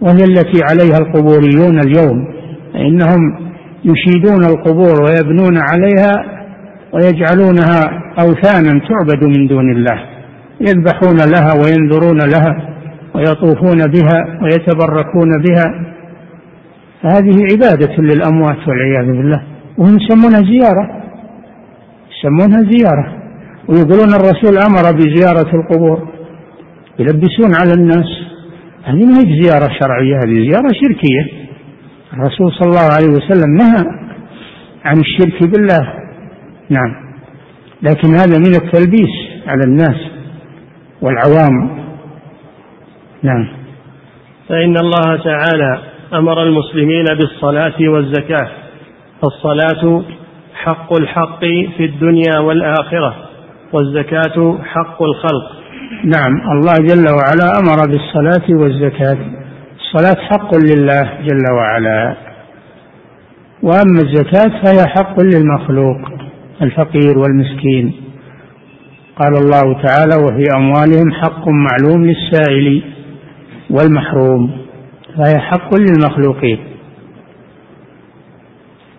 وهي التي عليها القبوريون اليوم فإنهم يشيدون القبور ويبنون عليها ويجعلونها أوثانا تعبد من دون الله يذبحون لها وينذرون لها ويطوفون بها ويتبركون بها فهذه عبادة للأموات والعياذ بالله. وهم يسمونها زيارة. يسمونها زيارة. ويقولون الرسول أمر بزيارة القبور. يلبسون على الناس. هذه ما هي زيارة شرعية هذه زيارة شركية. الرسول صلى الله عليه وسلم نهى عن الشرك بالله. نعم. لكن هذا من التلبيس على الناس والعوام. نعم.
فإن الله تعالى أمر المسلمين بالصلاة والزكاة. فالصلاة حق الحق في الدنيا والآخرة والزكاة حق الخلق.
نعم الله جل وعلا أمر بالصلاة والزكاة. الصلاة حق لله جل وعلا. وأما الزكاة فهي حق للمخلوق الفقير والمسكين. قال الله تعالى وفي أموالهم حق معلوم للسائل والمحروم. فهي حق للمخلوقين.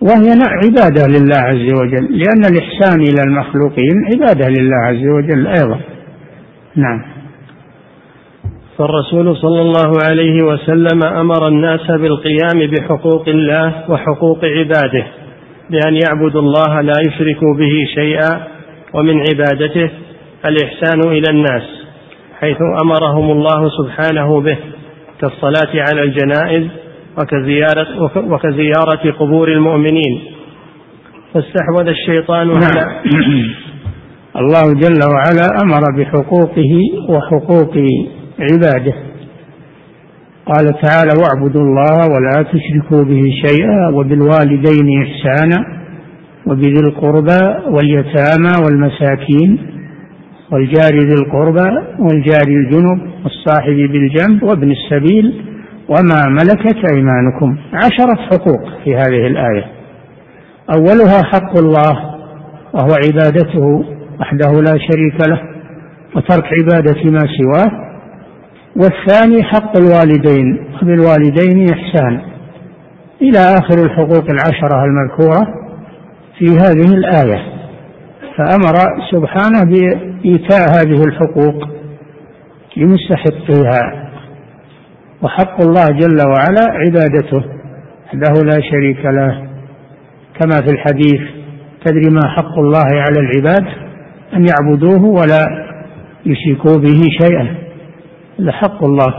وهي عبادة لله عز وجل لأن الإحسان إلى المخلوقين عبادة لله عز وجل أيضا. نعم.
فالرسول صلى الله عليه وسلم أمر الناس بالقيام بحقوق الله وحقوق عباده بأن يعبدوا الله لا يشركوا به شيئا ومن عبادته الإحسان إلى الناس حيث أمرهم الله سبحانه به كالصلاه على الجنائز وكزيارة, وكزيارة قبور المؤمنين فاستحوذ الشيطان على
نعم. الله جل وعلا أمر بحقوقه وحقوق عباده قال تعالى واعبدوا الله ولا تشركوا به شيئا وبالوالدين إحسانا وبذي القربى واليتامى والمساكين والجار ذي القربى والجار الجنب والصاحب بالجنب وابن السبيل وما ملكت أيمانكم. عشرة حقوق في هذه الآية. أولها حق الله وهو عبادته وحده لا شريك له وترك عبادة ما سواه. والثاني حق الوالدين وبالوالدين إحسان. إلى آخر الحقوق العشرة المذكورة في هذه الآية. فأمر سبحانه بإيتاء هذه الحقوق لمستحقيها. وحق الله جل وعلا عبادته وحده لا شريك له. كما في الحديث تدري ما حق الله على العباد؟ أن يعبدوه ولا يشركوا به شيئا. لحق الله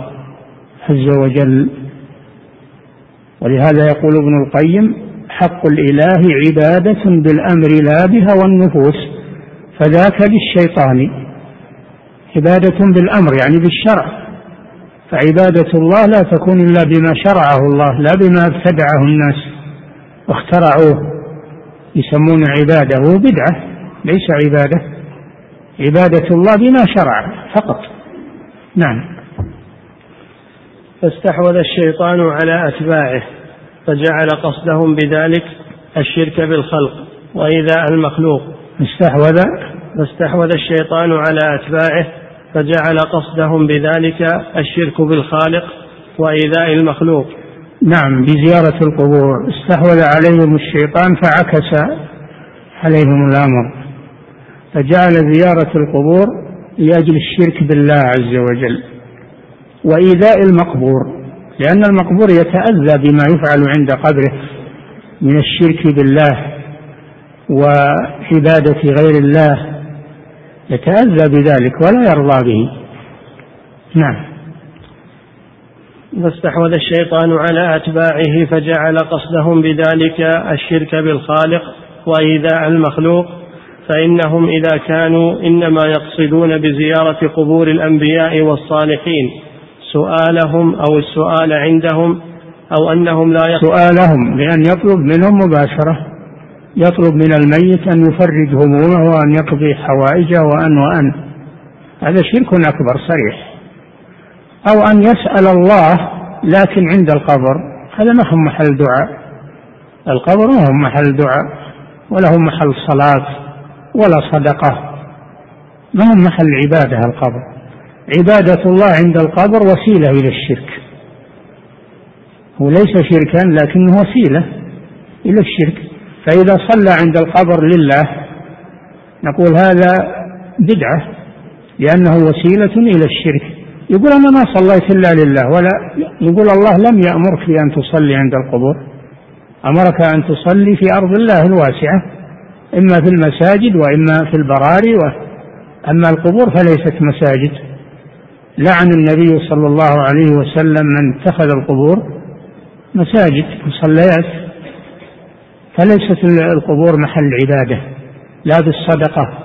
عز وجل. ولهذا يقول ابن القيم حق الإله عبادة بالأمر لا بهوى النفوس فذاك للشيطان. عبادة بالأمر يعني بالشرع. فعبادة الله لا تكون إلا بما شرعه الله لا بما ابتدعه الناس واخترعوه. يسمون عبادة بدعة ليس عبادة. عبادة الله بما شرع فقط. نعم.
فاستحوذ الشيطان على أتباعه فجعل قصدهم بذلك الشرك بالخلق وإيذاء المخلوق.
استحوذ.
فاستحوذ الشيطان على أتباعه فجعل قصدهم بذلك الشرك بالخالق وإيذاء المخلوق.
نعم بزيارة القبور. استحوذ عليهم الشيطان فعكس عليهم الأمر. فجعل زيارة القبور لأجل الشرك بالله عز وجل وإيذاء المقبور لأن المقبور يتأذى بما يفعل عند قبره من الشرك بالله وعبادة غير الله يتأذى بذلك ولا يرضى به. نعم.
فاستحوذ الشيطان على أتباعه فجعل قصدهم بذلك الشرك بالخالق وإيذاء المخلوق فإنهم إذا كانوا إنما يقصدون بزيارة قبور الأنبياء والصالحين سؤالهم أو السؤال عندهم أو أنهم لا
سؤالهم لأن يطلب منهم مباشرة. يطلب من الميت أن يفرج همومه وأن يقضي حوائجه وأن وأن. هذا شرك أكبر صريح. أو أن يسأل الله لكن عند القبر. هذا ما هو محل دعاء. القبر ما هو محل دعاء ولا هو محل صلاة ولا صدقة. ما هو محل عبادة القبر؟ عبادة الله عند القبر وسيلة إلى الشرك. هو ليس شركا لكنه وسيلة إلى الشرك. فإذا صلى عند القبر لله نقول هذا بدعة لأنه وسيلة إلى الشرك. يقول أنا ما صليت إلا لله ولا يقول الله لم يأمرك بأن تصلي عند القبور. أمرك أن تصلي في أرض الله الواسعة إما في المساجد وإما في البراري و... أما القبور فليست مساجد. لعن النبي صلى الله عليه وسلم من اتخذ القبور مساجد مصليات. فليست القبور محل عبادة. لا بالصدقة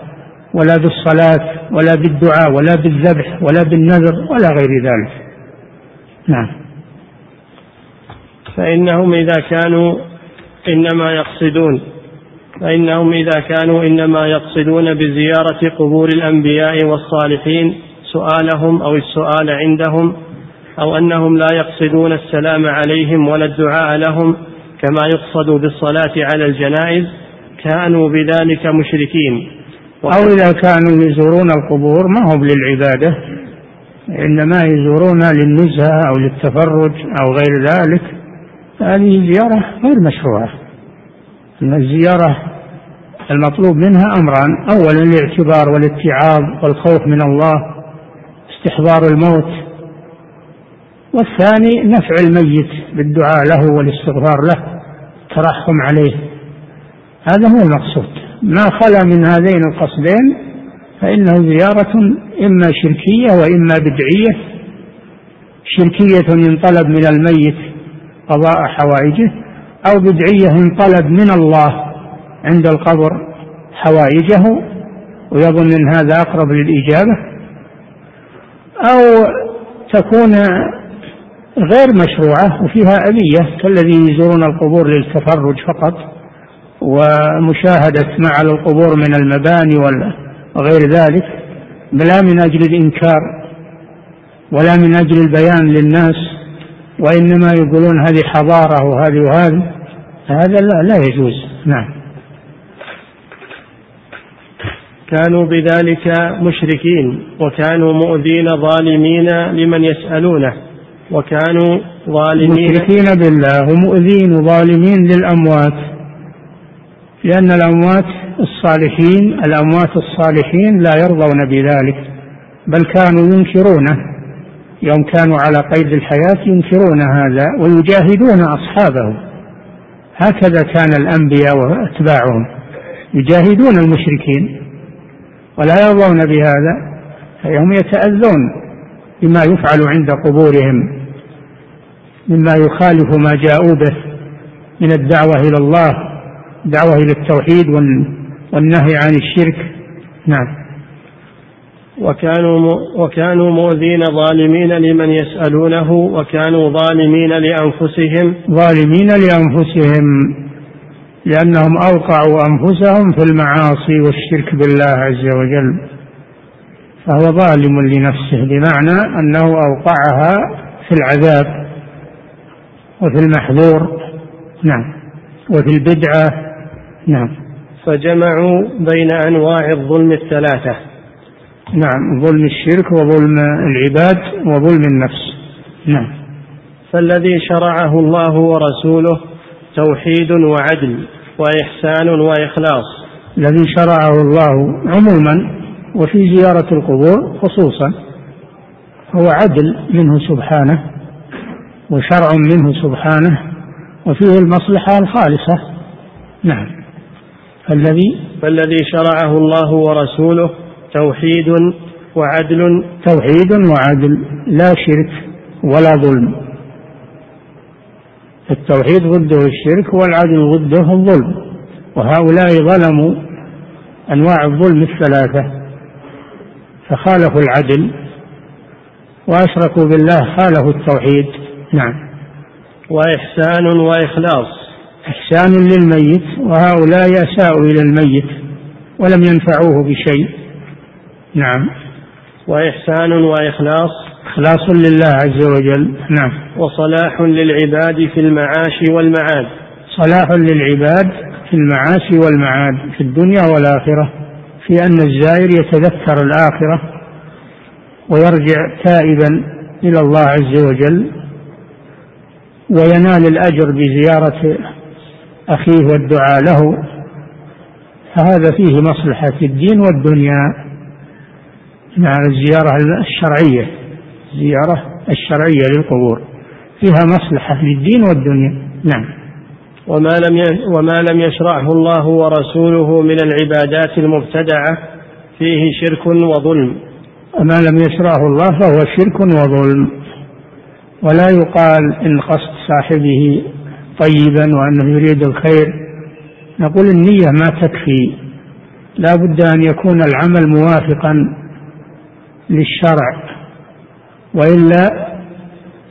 ولا بالصلاة ولا بالدعاء ولا بالذبح ولا بالنذر ولا غير ذلك. نعم.
فإنهم إذا كانوا إنما يقصدون فإنهم إذا كانوا إنما يقصدون بزيارة قبور الأنبياء والصالحين سؤالهم أو السؤال عندهم أو أنهم لا يقصدون السلام عليهم ولا الدعاء لهم كما يقصد بالصلاة على الجنائز كانوا بذلك مشركين.
أو إذا كانوا يزورون القبور ما هم للعبادة إنما يزورونها للنزهة أو للتفرج أو غير ذلك. هذه زيارة غير مشروعة. أن الزيارة المطلوب منها أمران. أولا الاعتبار والاتعاظ والخوف من الله استحضار الموت والثاني نفع الميت بالدعاء له والاستغفار له الترحم عليه. هذا هو المقصود. ما خلا من هذين القصدين فإنه زيارة إما شركية وإما بدعية. شركية ينطلب من الميت قضاء حوائجه أو بدعية ينطلب من الله عند القبر حوائجه ويظن أن هذا أقرب للإجابة. أو تكون غير مشروعة وفيها أذية كالذين يزورون القبور للتفرج فقط ومشاهدة ما على القبور من المباني وغير ذلك لا من أجل الإنكار ولا من أجل البيان للناس وإنما يقولون هذه حضارة وهذه وهذه. هذا لا, لا يجوز. نعم.
كانوا بذلك مشركين وكانوا مؤذين ظالمين لمن يسألونه. وكانوا ظالمين.
مشركين بالله ومؤذين وظالمين للأموات. لأن الأموات الصالحين الأموات الصالحين لا يرضون بذلك بل كانوا ينكرونه يوم كانوا على قيد الحياة ينكرون هذا ويجاهدون أصحابه هكذا كان الأنبياء وأتباعهم. يجاهدون المشركين ولا يرضون بهذا فهم يتأذون بما يفعل عند قبورهم. مما يخالف ما جاءوا به من الدعوة إلى الله دعوة إلى التوحيد والنهي عن الشرك. نعم.
وكانوا وكانوا مؤذين ظالمين لمن يسألونه وكانوا ظالمين لأنفسهم.
ظالمين لأنفسهم لأنهم أوقعوا أنفسهم في المعاصي والشرك بالله عز وجل. فهو ظالم لنفسه بمعنى أنه أوقعها في العذاب. وفي المحذور نعم. وفي البدعة نعم.
فجمعوا بين أنواع الظلم الثلاثة.
نعم. ظلم الشرك وظلم العباد وظلم النفس. نعم.
فالذي شرعه الله ورسوله توحيد وعدل وإحسان وإخلاص.
الذي شرعه الله عموما وفي زيارة القبور خصوصا هو عدل منه سبحانه. وشرع منه سبحانه وفيه المصلحة الخالصة. نعم. فالذي
فالذي شرعه الله ورسوله توحيد وعدل.
توحيد وعدل لا شرك ولا ظلم. التوحيد ضده الشرك والعدل ضده الظلم. وهؤلاء ظلموا أنواع الظلم الثلاثة. فخالفوا العدل وأشركوا بالله خالفوا التوحيد. نعم.
وإحسان وإخلاص.
إحسان للميت وهؤلاء أساءوا إلى الميت ولم ينفعوه بشيء. نعم.
وإحسان وإخلاص.
إخلاص لله عز وجل. نعم.
وصلاح للعباد في المعاش والمعاد.
صلاح للعباد في المعاش والمعاد في الدنيا والآخرة في أن الزائر يتذكر الآخرة ويرجع تائبا إلى الله عز وجل. وينال الأجر بزيارة أخيه والدعاء له. فهذا فيه مصلحة الدين والدنيا مع الزيارة الشرعية الزيارة الشرعية للقبور. فيها مصلحة للدين والدنيا. نعم.
وما لم وما لم يشرعه الله ورسوله من العبادات المبتدعة فيه شرك وظلم.
وما لم يشرعه الله فهو شرك وظلم. ولا يقال إن قصد صاحبه طيبا وأنه يريد الخير. نقول النية ما تكفي. لا بد أن يكون العمل موافقا للشرع وإلا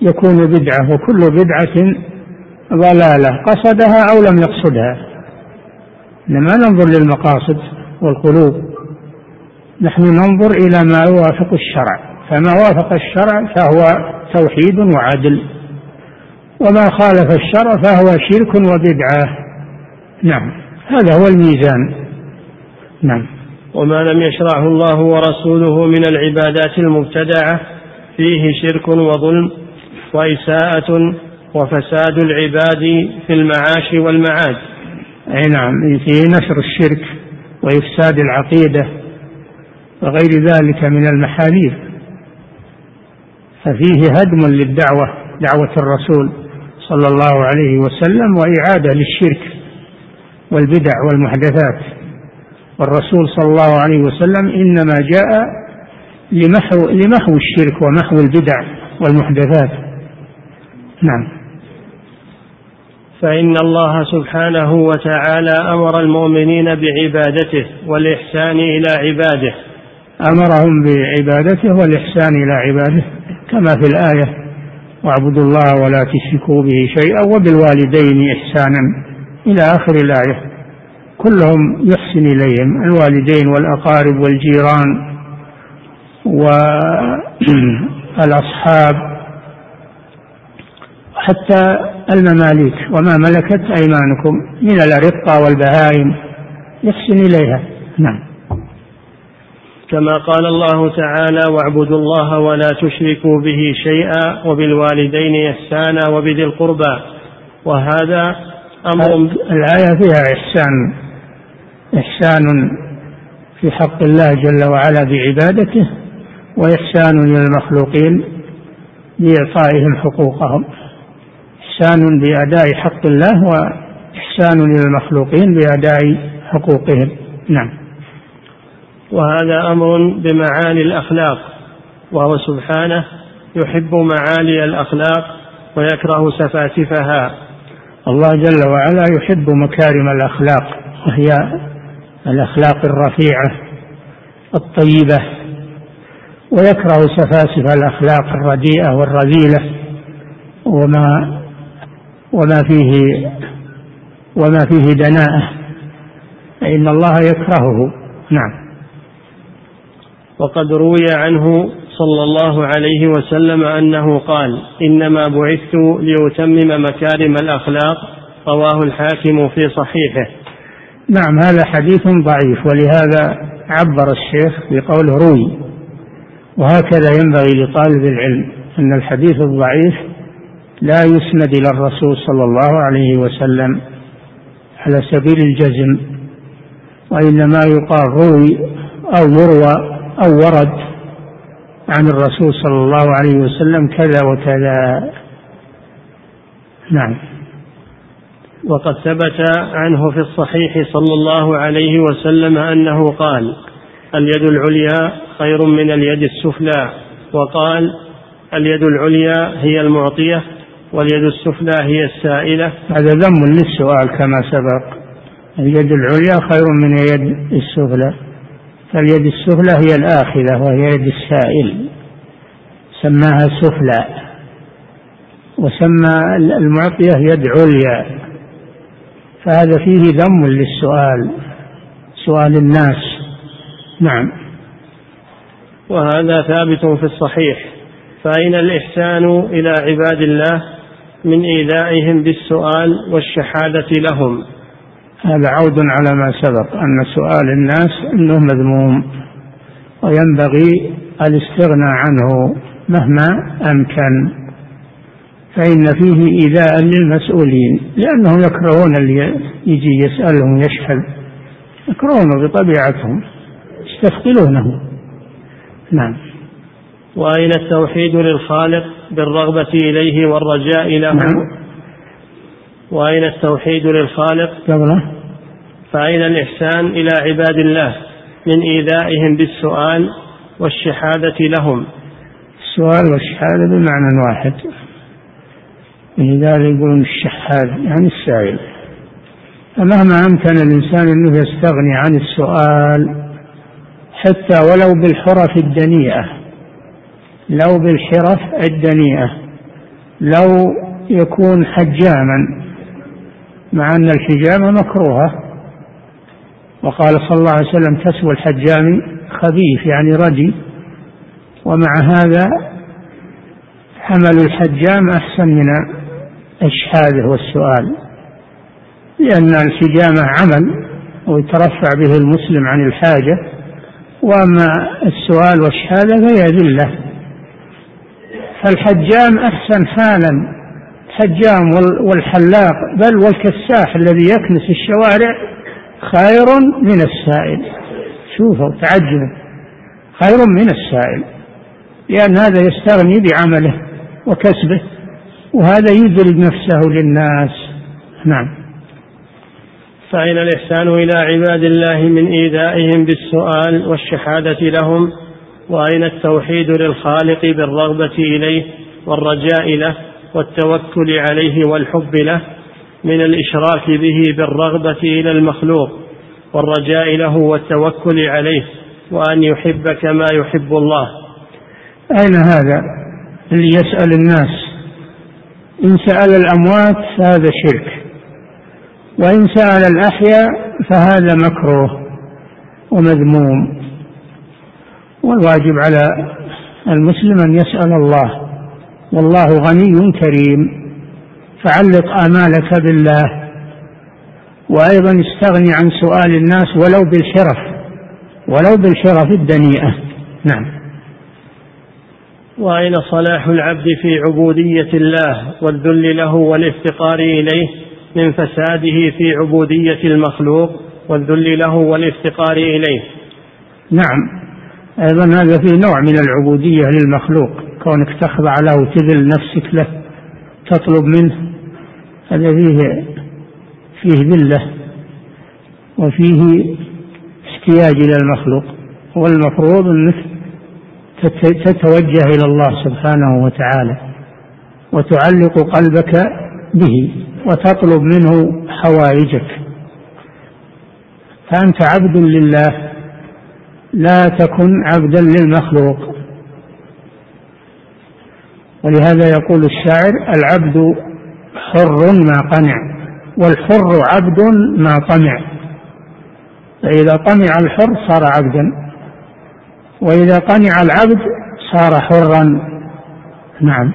يكون بدعة وكل بدعة ضلالة قصدها أو لم يقصدها. إنما ننظر للمقاصد والقلوب. نحن ننظر إلى ما يوافق الشرع. فما وافق الشرع فهو توحيد وعدل. وما خالف الشرع فهو شرك وبدعة. نعم. هذا هو الميزان. نعم.
وما لم يشرعه الله ورسوله من العبادات المبتدعة فيه شرك وظلم وإساءة وفساد العباد في المعاش والمعاد.
أي نعم. فيه نشر الشرك وإفساد العقيدة وغير ذلك من المحاذير ففيه هدم للدعوة دعوة الرسول صلى الله عليه وسلم وإعادة للشرك والبدع والمحدثات. والرسول صلى الله عليه وسلم إنما جاء لمحو لمحو الشرك ومحو البدع والمحدثات. نعم.
فإن الله سبحانه وتعالى أمر المؤمنين بعبادته والإحسان إلى عباده.
أمرهم بعبادته والإحسان إلى عباده. كما في الآية واعبدوا الله ولا تشركوا به شيئا وبالوالدين إحسانا. إلى آخر الآية كلهم يحسن إليهم الوالدين والأقارب والجيران والأصحاب حتى المماليك وما ملكت أيمانكم من الأرقة والبهائم يحسن إليها. نعم.
كما قال الله تعالى واعبدوا الله ولا تشركوا به شيئا وبالوالدين إحسانا وبذي القربى. وهذا أمر
الآية فيها إحسان إحسان في حق الله جل وعلا بعبادته وإحسان للمخلوقين بإعطائهم حقوقهم. إحسان بأداء حق الله وإحسان للمخلوقين بأداء حقوقهم. نعم.
وهذا أمر بمعالي الأخلاق وهو سبحانه يحب معالي الأخلاق ويكره سفاسفها
الله جل وعلا يحب مكارم الأخلاق وهي الأخلاق الرفيعة الطيبة ويكره سفاسف الأخلاق الرديئة والرذيلة وما وما فيه وما فيه دناءة فإن الله يكرهه. نعم.
وقد روي عنه صلى الله عليه وسلم أنه قال إنما بعثت لأتمم مكارم الأخلاق رواه الحاكم في صحيحه.
نعم هذا حديث ضعيف ولهذا عبر الشيخ بقوله روي. وهكذا ينبغي لطالب العلم أن الحديث الضعيف لا يسند إلى الرسول صلى الله عليه وسلم على سبيل الجزم وإنما يقال روي أو يروى أو ورد عن الرسول صلى الله عليه وسلم كذا وكذا. نعم.
وقد ثبت عنه في الصحيح صلى الله عليه وسلم أنه قال اليد العليا خير من اليد السفلى. وقال اليد العليا هي المعطية واليد السفلى هي السائلة.
هذا ذم للسؤال كما سبق. اليد العليا خير من اليد السفلى. فاليد السفلى هي الآخذة وهي يد السائل. سماها سفلى. وسمى المعطية يد عليا. فهذا فيه ذم للسؤال سؤال الناس. نعم.
وهذا ثابت في الصحيح. فأين الإحسان إلى عباد الله من إيذائهم بالسؤال والشحادة لهم؟
هذا عود على ما سبق أن سؤال الناس أنه مذموم وينبغي الاستغناء عنه مهما أمكن. فإن فيه إيذاء للمسؤولين لأنهم يكرهون اللي يجي يسألهم يشحذ يكرهونه بطبيعتهم يستثقلونه. نعم.
وأين التوحيد للخالق بالرغبة إليه والرجاء له؟ نعم. وأين التوحيد للخالق؟
قبله
فأين الإحسان إلى عباد الله من إيذائهم بالسؤال والشحاذة لهم؟
السؤال والشحاذة بمعنى واحد. لذلك يقولون الشحاذ يعني السائل. فمهما أمكن الإنسان أنه يستغني عن السؤال حتى ولو بالحرف الدنيئة لو بالحرف الدنيئة لو يكون حجاما مع أن الحجامة مكروهة وقال صلى الله عليه وسلم كسب الحجام خبيث يعني ردي. ومع هذا حمل الحجام أحسن من إشحاذه والسؤال لأن الحجامة عمل ويترفع به المسلم عن الحاجة. وأما السؤال والشهادة فهي ذلة. فالحجام أحسن حالا الحجام والحلاق بل والكساح الذي يكنس الشوارع خير من السائل. شوفوا تعجبوا. خير من السائل. لأن هذا يستغني بعمله وكسبه وهذا يذل نفسه للناس. نعم.
فأين الإحسان إلى عباد الله من إيذائهم بالسؤال والشهادة لهم وأين التوحيد للخالق بالرغبة إليه والرجاء له والتوكل عليه والحب له من الإشراك به بالرغبة إلى المخلوق والرجاء له والتوكل عليه وأن يحب كما يحب الله.
أين هذا؟ اللي يسأل الناس. إن سأل الأموات فهذا شرك. وإن سأل الأحياء فهذا مكروه ومذموم. والواجب على المسلم أن يسأل الله. والله غني كريم. فعلق آمالك بالله. وأيضا استغني عن سؤال الناس ولو بالشرف ولو بالشرف الدنيئة. نعم.
وأين صلاح العبد في عبودية الله والذل له والافتقار إليه من فساده في عبودية المخلوق والذل له والافتقار إليه؟
نعم. أيضا هذا فيه نوع من العبودية للمخلوق. كونك تخضع له وتذل نفسك له تطلب منه هذا فيه فيه ذلة وفيه احتياج إلى المخلوق. والمفروض أنك تتوجه إلى الله سبحانه وتعالى وتعلق قلبك به وتطلب منه حوائجك. فأنت عبد لله لا تكن عبدا للمخلوق. ولهذا يقول الشاعر العبد حر ما قنع والحر عبد ما طمع فإذا طمع الحر صار عبدا وإذا قنع العبد صار حرا نعم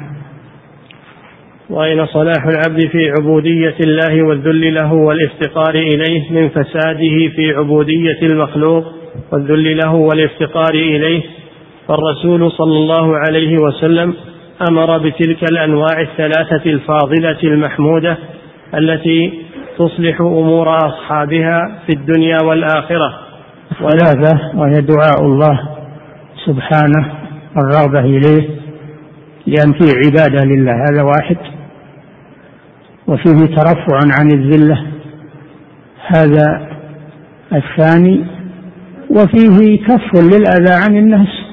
وأين صلاح العبد في عبودية الله والذل له والافتقار إليه من فساده في عبودية المخلوق والذل له والافتقار إليه فالرسول صلى الله عليه وسلم أمر بتلك الأنواع الثلاثة الفاضلة المحمودة التي تصلح أمور أصحابها في الدنيا والآخرة.
ثلاثة وهي دعاء الله سبحانه الرغبة إليه لأن فيه عبادة لله هذا واحد. وفيه ترفع عن الذلة هذا الثاني. وفيه كف للأذى عن الناس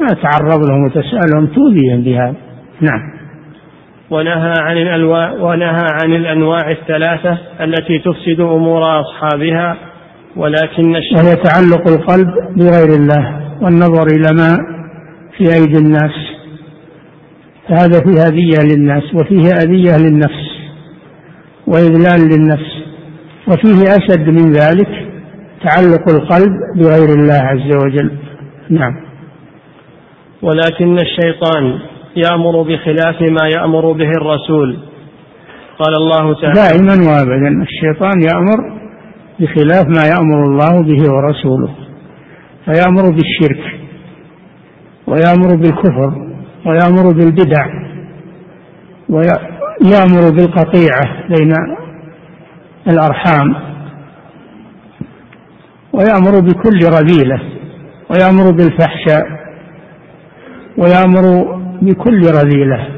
ما تعرض لهم وتسألهم تؤذيهم بهذا نعم.
ونهى عن الأنواع ونهى عن الأنواع الثلاثة التي تفسد أمور أصحابها ولكن
الشيء وهي تعلق القلب بغير الله والنظر إلى ما في أيدي الناس. فهذا فيه أذية للناس وفيه أذية للنفس وإذلال للنفس وفيه أشد من ذلك تعلق القلب بغير الله عز وجل. نعم.
ولكن الشيطان يأمر بخلاف ما يأمر به الرسول. قال الله تعالى
دائما وابدا الشيطان يأمر بخلاف ما يأمر الله به ورسوله. فيأمر بالشرك ويأمر بالكفر ويأمر بالبدع ويأمر بالقطيعة بين الأرحام ويأمر بكل رذيلة ويأمر بالفحشاء ويأمر بكل رذيلة.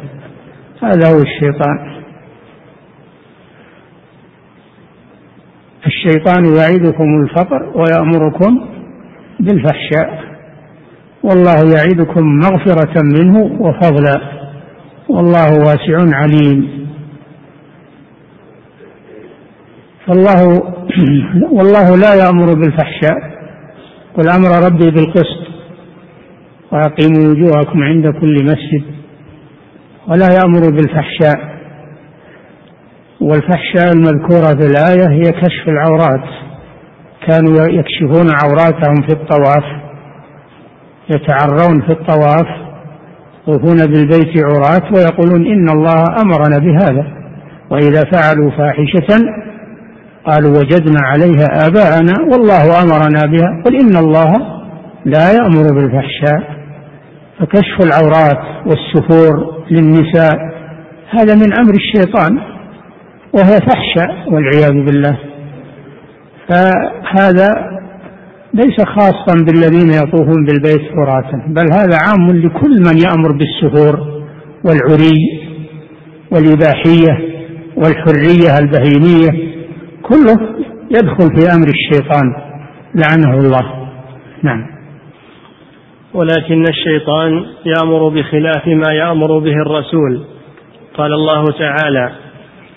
هذا هو الشيطان. الشيطان يعيدكم الفقر ويأمركم بالفحشاء. والله يعدكم مغفرة منه وفضلا. والله واسع عليم. فالله والله لا يأمر بالفحشاء. قل أمر ربي بالقسط. وأقيموا وجوهكم عند كل مسجد ولا يأمر بالفحشاء. والفحشاء المذكورة في الآية هي كشف العورات. كانوا يكشفون عوراتهم في الطواف يتعرون في الطواف يطوفون بالبيت عرات ويقولون إن الله أمرنا بهذا. وإذا فعلوا فاحشة قالوا وجدنا عليها آباءنا والله أمرنا بها. قل إن الله لا يأمر بالفحشاء. فكشف العورات والسفور للنساء هذا من أمر الشيطان وهي فحشاء والعياذ بالله. فهذا ليس خاصا بالذين يطوفون بالبيت عراة بل هذا عام لكل من يأمر بالسهور والعري والإباحية والحرية البهيمية كله يدخل في أمر الشيطان لعنه الله. نعم.
ولكن الشيطان يأمر بخلاف ما يأمر به الرسول. قال الله تعالى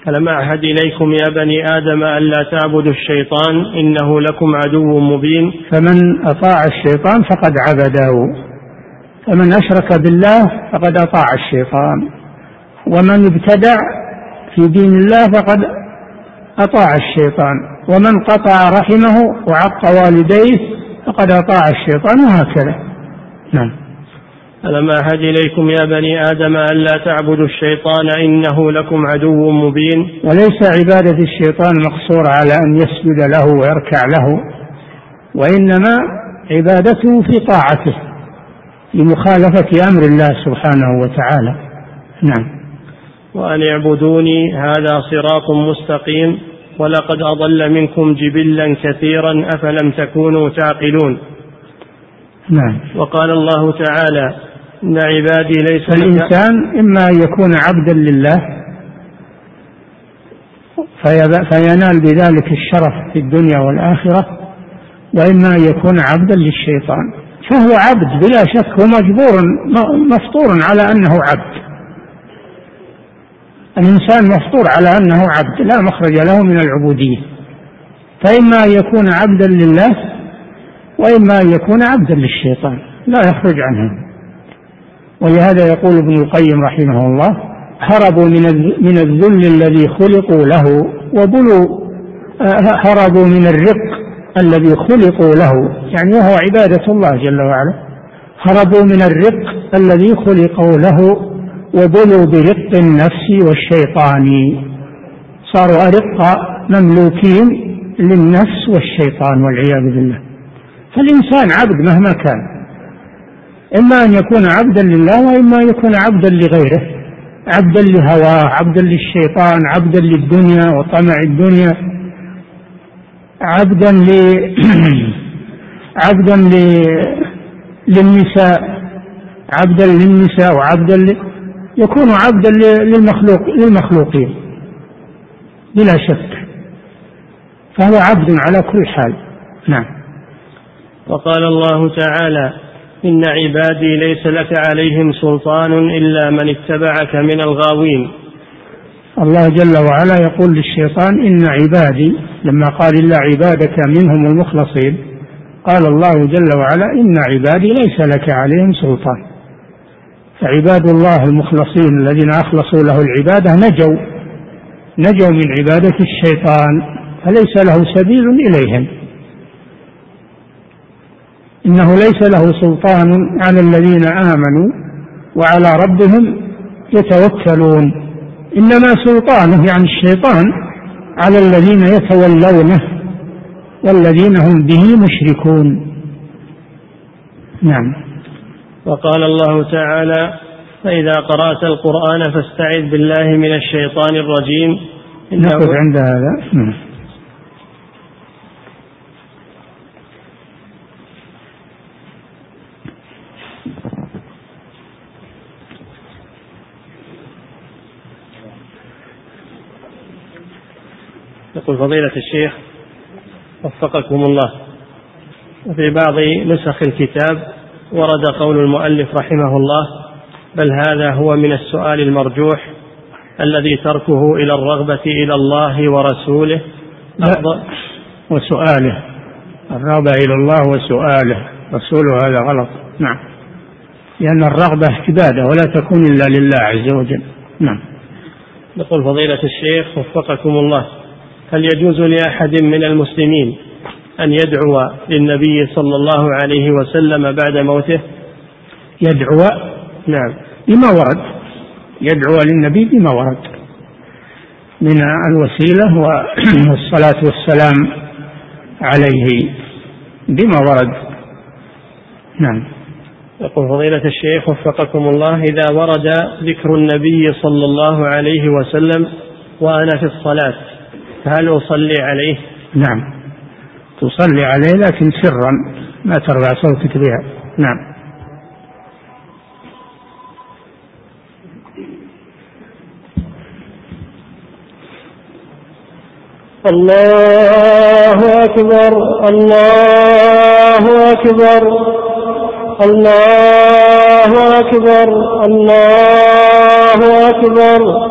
ألم أعهد إليكم يا بني آدم ألا تعبدوا الشيطان إنه لكم عدو مبين؟
فمن أطاع الشيطان فقد عبده فمن أشرك بالله فقد أطاع الشيطان ومن ابتدع في دين الله فقد أطاع الشيطان ومن قطع رحمه وعق والديه فقد أطاع الشيطان وهكذا. نعم.
ألم أعهد إليكم يا بني آدم ألا تعبدوا الشيطان إنه لكم عدو مبين؟
وليس عبادة الشيطان مقصورة على أن يسجد له ويركع له وإنما عبادته في طاعته لمخالفة أمر الله سبحانه وتعالى. نعم.
وأن اعبدوني هذا صراط مستقيم ولقد أضل منكم جبلا كثيرا أفلم تكونوا تعقلون؟
نعم.
وقال الله تعالى إن عبادي ليس
الإنسان إما أن يكون عبدا لله فينال بذلك الشرف في الدنيا والآخرة وإما أن يكون عبدا للشيطان. فهو عبد بلا شك هو مجبور مفطور على أنه عبد. الإنسان مفطور على أنه عبد لا مخرج له من العبودية. فإما أن يكون عبدا لله وإما أن يكون عبدا للشيطان لا يخرج عنه. ولهذا يقول ابن القيم رحمه الله هربوا من من الذل الذي خلقوا له وبلوا آه، هربوا من الرق الذي خلقوا له. يعني وهو عبادة الله جل وعلا. هربوا من الرق الذي خلقوا له وبلوا برق النفس والشيطان. صاروا أرقاء مملوكين للنفس والشيطان والعياذ بالله. فالإنسان عبد مهما كان. إما أن يكون عبدا لله وإما أن يكون عبدا لغيره. عبدا لهواه عبدا للشيطان عبدا للدنيا وطمع الدنيا. عبدا ل عبدا ل... للنساء. عبدا للنساء وعبدا ل... يكون عبدا للمخلوق للمخلوقين. بلا شك. فهو عبد على كل حال. نعم.
وقال الله تعالى إن عبادي ليس لك عليهم سلطان إلا من اتبعك من الغاوين.
الله جل وعلا يقول للشيطان إن عبادي لما قال إلا عبادك منهم المخلصين قال الله جل وعلا إن عبادي ليس لك عليهم سلطان. فعباد الله المخلصين الذين أخلصوا له العبادة نجوا نجوا من عبادة الشيطان فليس له سبيل إليهم. إنه ليس له سلطان على الذين آمنوا وعلى ربهم يتوكلون. إنما سلطانه يعني الشيطان على الذين يتولونه والذين هم به مشركون. نعم.
وقال الله تعالى فإذا قرأت القرآن فاستعذ بالله من الشيطان الرجيم.
نقف عند هذا. نعم.
يقول فضيلة الشيخ وفقكم الله. وفي بعض نسخ الكتاب ورد قول المؤلف رحمه الله بل هذا هو من السؤال المرجوح الذي تركه إلى الرغبة إلى الله ورسوله.
لا. وسؤاله. الرغبة إلى الله وسؤاله. رسوله هذا غلط. نعم. لأن الرغبة عبادة ولا تكون إلا لله عز وجل. نعم.
يقول فضيلة الشيخ وفقكم الله. هل يجوز لأحد من المسلمين أن يدعو للنبي صلى الله عليه وسلم بعد موته؟
يدعو؟
نعم.
بما ورد. يدعو للنبي بما ورد. من الوسيلة والصلاة والسلام عليه بما ورد. نعم.
يقول فضيلة الشيخ وفقكم الله إذا ورد ذكر النبي صلى الله عليه وسلم وأنا في الصلاة فهل أصلي عليه؟
نعم. تصلي عليه لكن سرا ما ترفع صوتك بها. نعم.
الله أكبر الله أكبر الله أكبر الله أكبر.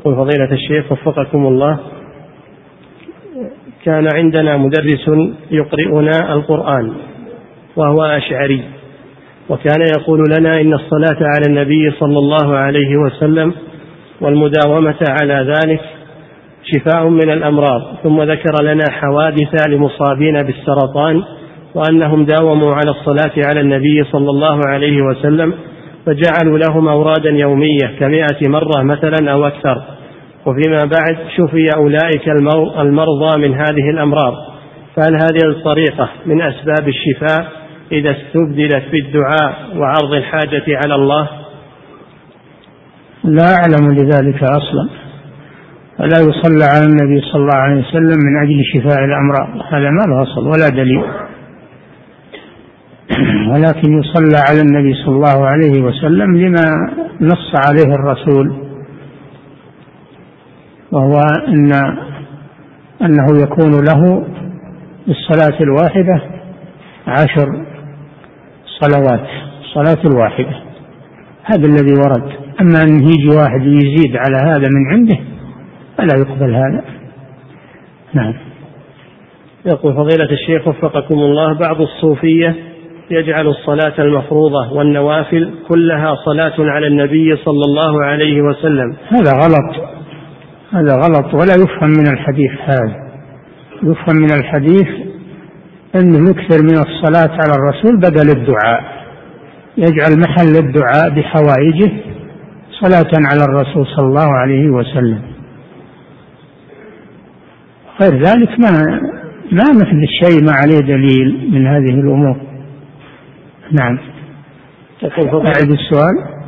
يقول فضيلة الشيخ وفقكم الله كان عندنا مدرس يقرئنا القرآن وهو أشعري وكان يقول لنا إن الصلاة على النبي صلى الله عليه وسلم والمداومة على ذلك شفاء من الأمراض ثم ذكر لنا حوادث لمصابين بالسرطان وأنهم داوموا على الصلاة على النبي صلى الله عليه وسلم فجعلوا لهم أورادا يومية كمائة مرة مثلا أو أكثر. وفيما بعد شفي أولئك المرضى من هذه الأمراض. فهل هذه الطريقة من أسباب الشفاء إذا استبدلت بالدعاء وعرض الحاجة على الله؟
لا أعلم لذلك أصلا. فلا يصلى على النبي صلى الله عليه وسلم من أجل شفاء الأمراض. هذا ما له أصل ولا دليل. ولكن يصلى على النبي صلى الله عليه وسلم لما نص عليه الرسول وهو أن أنه يكون له بالصلاة الواحدة عشر صلوات الصلاة الواحدة هذا الذي ورد. أما أن يجي واحد يزيد على هذا من عنده فلا يقبل هذا. نعم.
يقول فضيلة الشيخ وفقكم الله بعض الصوفية يجعل الصلاة المفروضة والنوافل كلها صلاة على النبي صلى الله عليه وسلم.
هذا غلط. هذا غلط. ولا يفهم من الحديث هذا. يفهم من الحديث أنه يكثر من الصلاة على الرسول بدل الدعاء. يجعل محل الدعاء بحوائجه صلاة على الرسول صلى الله عليه وسلم. غير ذلك ما ما مثل الشيء ما عليه دليل من هذه الأمور. نعم. أعد السؤال.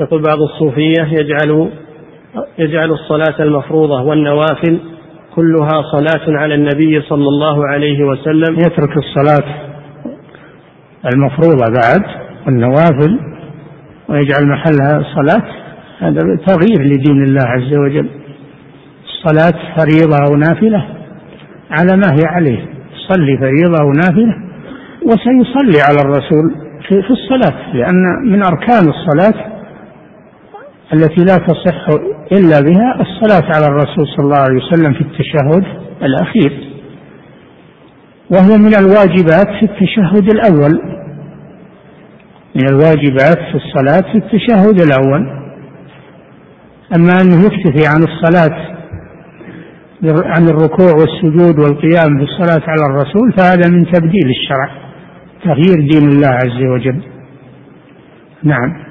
يقول بعض الصوفية يجعل يجعل الصلاة المفروضة والنوافل كلها صلاة على النبي صلى الله عليه وسلم.
يترك الصلاة المفروضة بعد والنوافل ويجعل محلها صلاة. هذا تغيير لدين الله عز وجل. الصلاة فريضة أو نافلة على ما هي عليه. صلي فريضة أو نافلة. وسيصلي على الرسول في الصلاة لأن من أركان الصلاة التي لا تصح إلا بها الصلاة على الرسول صلى الله عليه وسلم في التشهد الأخير. وهو من الواجبات في التشهد الأول. من الواجبات في الصلاة في التشهد الأول. أما أنه يكتفي عن الصلاة عن الركوع والسجود والقيام بالصلاة على الرسول فهذا من تبديل الشرع. تغيير دين الله عز وجل. نعم.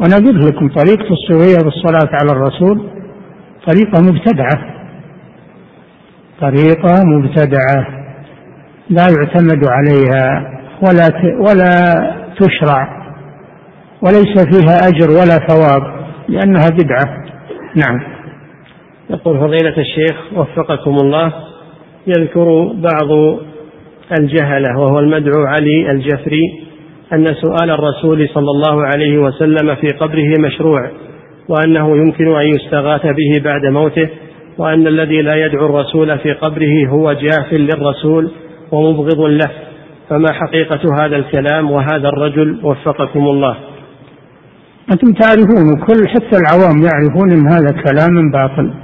قلت لكم طريقة الصوفية بالصلاة على الرسول طريقة مبتدعة. طريقة مبتدعة. لا يعتمد عليها ولا ولا تشرع. وليس فيها أجر ولا ثواب لأنها بدعة. نعم.
يقول فضيلة الشيخ وفقكم الله يذكر بعض الجهلة وهو المدعو علي الجفري أن سؤال الرسول صلى الله عليه وسلم في قبره مشروع وأنه يمكن أن يستغاث به بعد موته وأن الذي لا يدعو الرسول في قبره هو جاف للرسول ومبغض له. فما حقيقة هذا الكلام وهذا الرجل؟ وفقكم الله.
أنتم تعرفون كل حتى العوام يعرفون أن هذا كلام باطل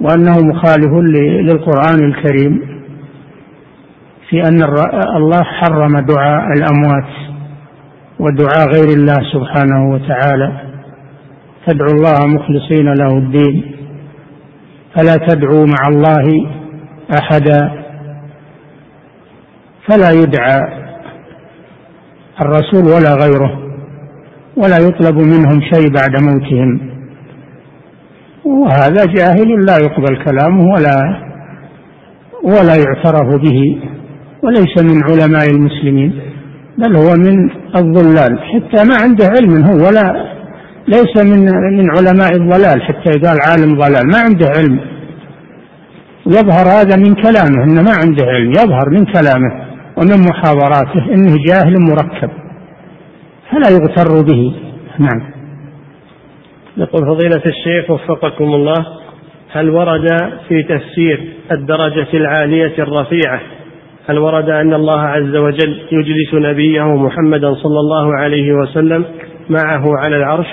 وأنه مخالف للقرآن الكريم. في أن الله حرم دعاء الأموات ودعاء غير الله سبحانه وتعالى. تدعو الله مخلصين له الدين. فلا تدعوا مع الله أحدا. فلا يدعى الرسول ولا غيره ولا يطلب منهم شيء بعد موتهم. وهذا جاهل لا يقبل كلامه ولا ولا يعترف به. وليس من علماء المسلمين بل هو من الضلال. حتى ما عنده علم هو ولا ليس من من علماء الضلال حتى يقال عالم ضلال ما عنده علم. يظهر هذا من كلامه إنه ما عنده علم يظهر من كلامه ومن محاضراته إنه جاهل مركب. فلا يغتر به. نعم.
يقول فضيلة الشيخ وفقكم الله هل ورد في تفسير الدرجة العالية الرفيعة هل ورد أن الله عز وجل يجلس نبيه محمدا صلى الله عليه وسلم معه على العرش؟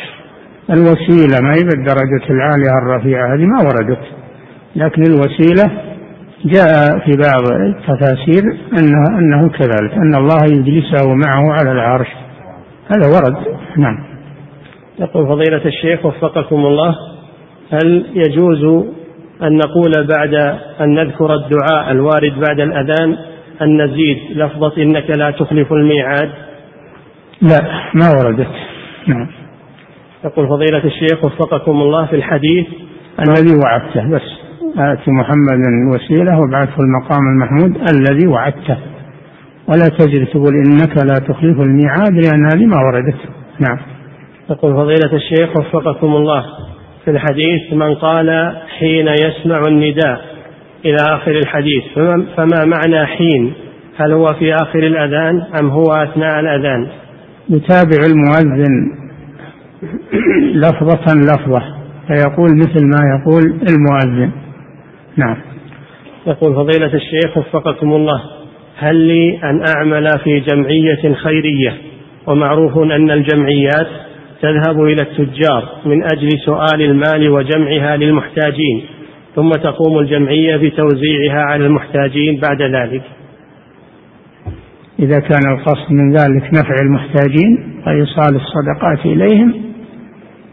الوسيلة ما هي بالدرجة العالية الرفيعة؟ هذه ما وردت. لكن الوسيلة جاء في بعض التفاسير أنه, أنه كذلك أن الله يجلسه معه على العرش. هذا ورد. نعم.
يقول فضيلة الشيخ وفقكم الله هل يجوز أن نقول بعد أن نذكر الدعاء الوارد بعد الأذان أن نزيد لفظة إنك لا تخلف الميعاد؟
لا ما وردت. نعم.
يقول فضيلة الشيخ وفقكم الله في الحديث
الذي وعدته بس آت محمدا الوسيلة وابعثه المقام المحمود الذي وعدته. ولا تجد تقول إنك لا تخلف الميعاد لأن هذه ما وردت. نعم.
يقول فضيلة الشيخ وفقكم الله في الحديث من قال حين يسمع النداء. إلى آخر الحديث. فما معنى حين؟ هل هو في آخر الأذان أم هو أثناء الأذان؟
يتابع المؤذن لفظة لفظة فيقول مثل ما يقول المؤذن. نعم.
يقول فضيلة الشيخ وفقكم الله هل لي أن أعمل في جمعية خيرية؟ ومعروف أن الجمعيات تذهب إلى التجار من أجل سؤال المال وجمعها للمحتاجين. ثم تقوم الجمعية بتوزيعها على المحتاجين بعد ذلك.
إذا كان القصد من ذلك نفع المحتاجين وإيصال الصدقات إليهم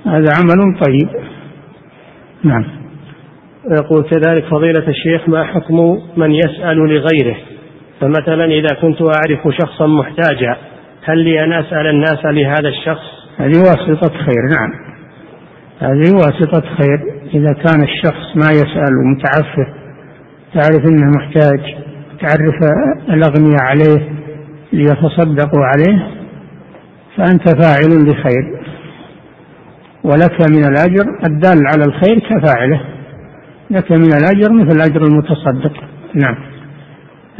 هذا عمل طيب. نعم.
يقول كذلك فضيلة الشيخ ما حكم من يسأل لغيره؟ فمثلا إذا كنت أعرف شخصا محتاجا هل لي أن أسأل الناس لهذا الشخص؟
هذه واسطة خير نعم. هذه واسطة خير. إذا كان الشخص ما يسأل ومتعفف تعرف أنه محتاج تعرف الأغنياء عليه ليتصدقوا عليه فأنت فاعل لخير. ولك من الأجر الدال على الخير كفاعله. لك من الأجر مثل أجر المتصدق. نعم.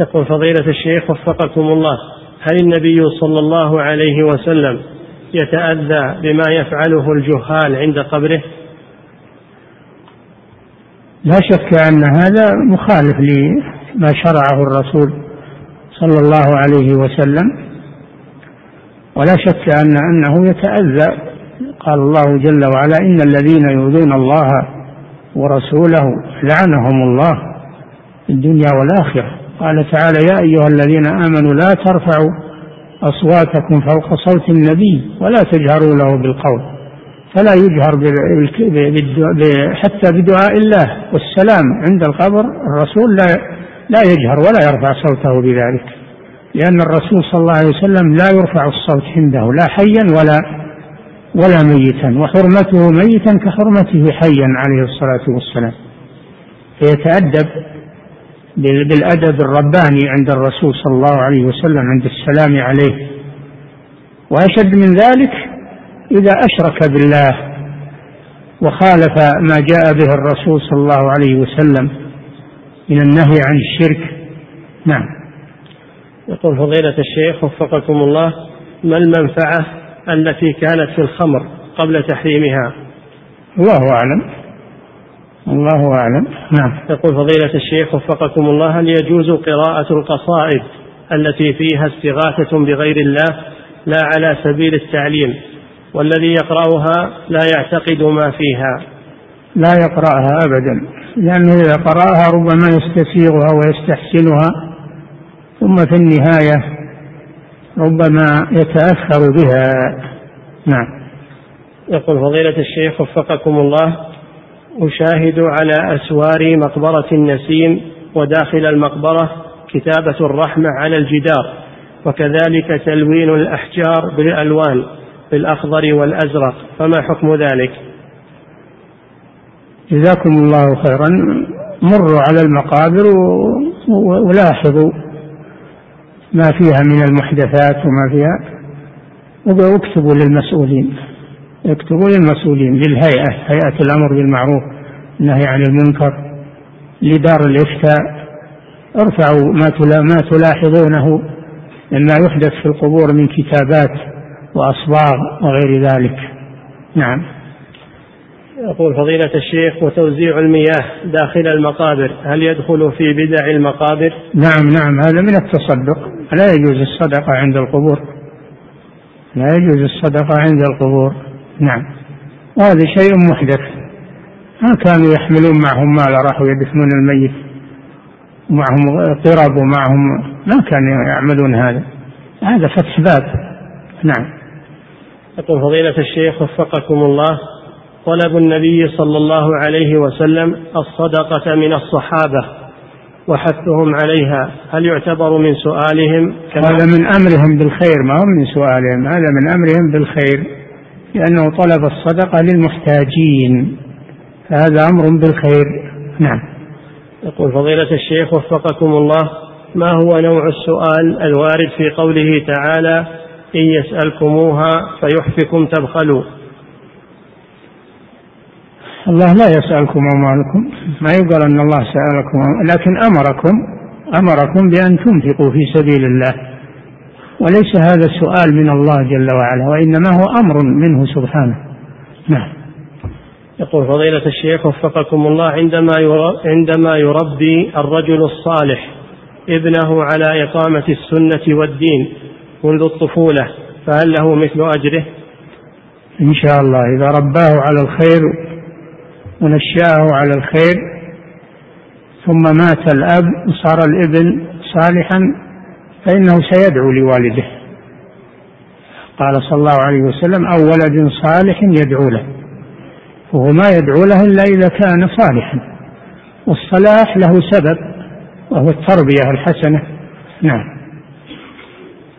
يقول فضيلة الشيخ وفقكم الله هل النبي صلى الله عليه وسلم يتأذى بما يفعله الجهال عند قبره؟
لا شك أن هذا مخالف لما شرعه الرسول صلى الله عليه وسلم. ولا شك أن أنه يتأذى. قال الله جل وعلا إن الذين يؤذون الله ورسوله لعنهم الله في الدنيا والآخرة. قال تعالى يا أيها الذين آمنوا لا ترفعوا أصواتكم فوق صوت النبي ولا تجهروا له بالقول فلا يجهر حتى بدعاء الله والسلام عند القبر الرسول لا لا يجهر ولا يرفع صوته بذلك لأن الرسول صلى الله عليه وسلم لا يرفع الصوت عنده لا حيا ولا ولا ميتا وحرمته ميتا كحرمته حيا عليه الصلاة والسلام. فيتأدب بالأدب الرباني عند الرسول صلى الله عليه وسلم عند السلام عليه. وأشد من ذلك إذا أشرك بالله وخالف ما جاء به الرسول صلى الله عليه وسلم من النهي عن الشرك. نعم.
يقول فضيلة الشيخ وفقكم الله ما المنفعة التي كانت في الخمر قبل تحريمها؟
الله أعلم. الله أعلم. نعم.
يقول فضيلة الشيخ وفقكم الله هل يجوز قراءة القصائد التي فيها استغاثة بغير الله لا على سبيل التعليم والذي يقرأها لا يعتقد ما فيها؟
لا يقرأها أبدا لأنه إذا قرأها ربما يستسيغها ويستحسنها ثم في النهاية ربما يتأثر بها. نعم.
يقول فضيلة الشيخ وفقكم الله أشاهد على أسوار مقبرة النسيم وداخل المقبرة كتابة الرحمة على الجدار وكذلك تلوين الأحجار بالألوان بالأخضر والأزرق فما حكم ذلك؟
جزاكم الله خيرا. مروا على المقابر ولاحظوا ما فيها من المحدثات وما فيها واكتبوا للمسؤولين. اكتبوا للمسؤولين للهيئة هيئة الأمر بالمعروف النهي عن المنكر لدار الإفتاء. ارفعوا ما ما تلاحظونه مما يحدث في القبور من كتابات وأصباغ وغير ذلك. نعم.
يقول فضيلة الشيخ وتوزيع المياه داخل المقابر هل يدخل في بدع المقابر؟
نعم نعم هذا من التصدق. لا يجوز الصدقة عند القبور. لا يجوز الصدقة عند القبور. نعم. وهذا شيء محدث. ما كانوا يحملون معهم مال راحوا يدفنون الميت ومعهم قرب ومعهم ما كانوا يعملون هذا. هذا فتح باب. نعم.
يقول فضيلة الشيخ وفقكم الله طلب النبي صلى الله عليه وسلم الصدقة من الصحابة وحثهم عليها. هل يعتبر من سؤالهم؟
هذا من أمرهم بالخير ما هو من سؤالهم. هذا من أمرهم بالخير. لأنه طلب الصدقة للمحتاجين فهذا أمر بالخير. نعم.
يقول فضيلة الشيخ وفقكم الله ما هو نوع السؤال الوارد في قوله تعالى إن يسألكموها فيحفكم تبخلوا؟
الله لا يسألكم أموالكم. ما يقال أن الله سألكم لكن أمركم أمركم بأن تنفقوا في سبيل الله. وليس هذا سؤال من الله جل وعلا وإنما هو أمر منه سبحانه. نعم.
يقول فضيلة الشيخ وفقكم الله عندما عندما يربي الرجل الصالح ابنه على إقامة السنة والدين منذ الطفولة فهل له مثل أجره؟
إن شاء الله. إذا رباه على الخير ونشأه على الخير ثم مات الأب وصار الابن صالحا فإنه سيدعو لوالده. قال صلى الله عليه وسلم أو ولد صالح يدعو له. وهو ما يدعو له إلا إذا كان صالحا. والصلاح له سبب وهو التربية الحسنة. نعم.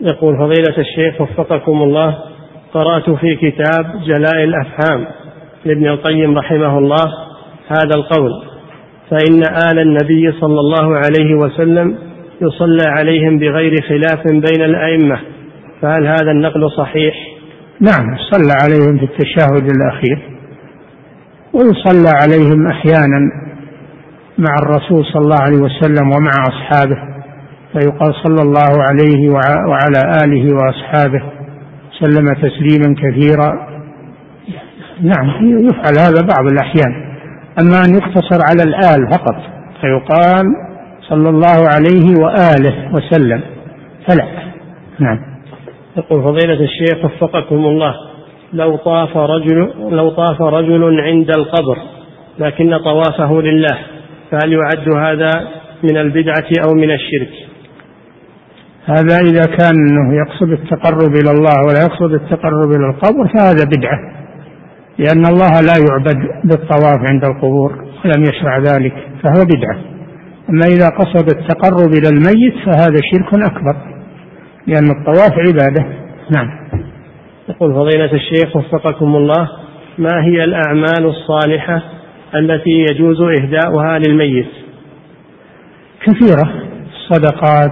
يقول فضيلة الشيخ وفقكم الله قرأت في كتاب جلاء الأفهام لابن القيم رحمه الله هذا القول فإن آل النبي صلى الله عليه وسلم يصلى عليهم بغير خلاف بين الأئمة فهل هذا النقل صحيح؟
نعم صلى عليهم في التشهد الأخير ويصلى عليهم أحيانا مع الرسول صلى الله عليه وسلم ومع أصحابه فيقال صلى الله عليه وعلى آله وأصحابه سلم تسليما كثيرا نعم يفعل هذا بعض الأحيان أما أن يقتصر على الآل فقط فيقال صلى الله عليه وآله وسلم. فلا. نعم.
يقول فضيلة الشيخ وفقكم الله لو طاف رجل لو طاف رجل عند القبر لكن طوافه لله فهل يعد هذا من البدعة أو من الشرك؟
هذا إذا كان أنه يقصد التقرب إلى الله ولا يقصد التقرب إلى القبر فهذا بدعة. لأن الله لا يعبد بالطواف عند القبور ولم يشرع ذلك فهو بدعة. أما إذا قصد التقرب إلى الميت فهذا شرك أكبر لأن الطواف عبادة. نعم.
يقول فضيلة الشيخ وفقكم الله ما هي الأعمال الصالحة التي يجوز إهداؤها للميت؟
كثيرة. الصدقات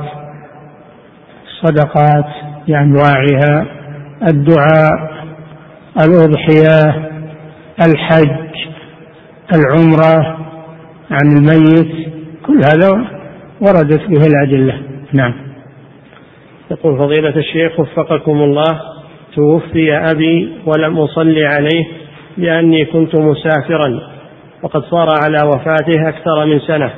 الصدقات بأنواعها الدعاء الأضحية الحج العمرة عن الميت. كل هذا وردت به الأدلة. نعم.
يقول فضيلة الشيخ وفقكم الله توفي أبي ولم أصلي عليه لأني كنت مسافرا وقد صار على وفاته أكثر من سنة.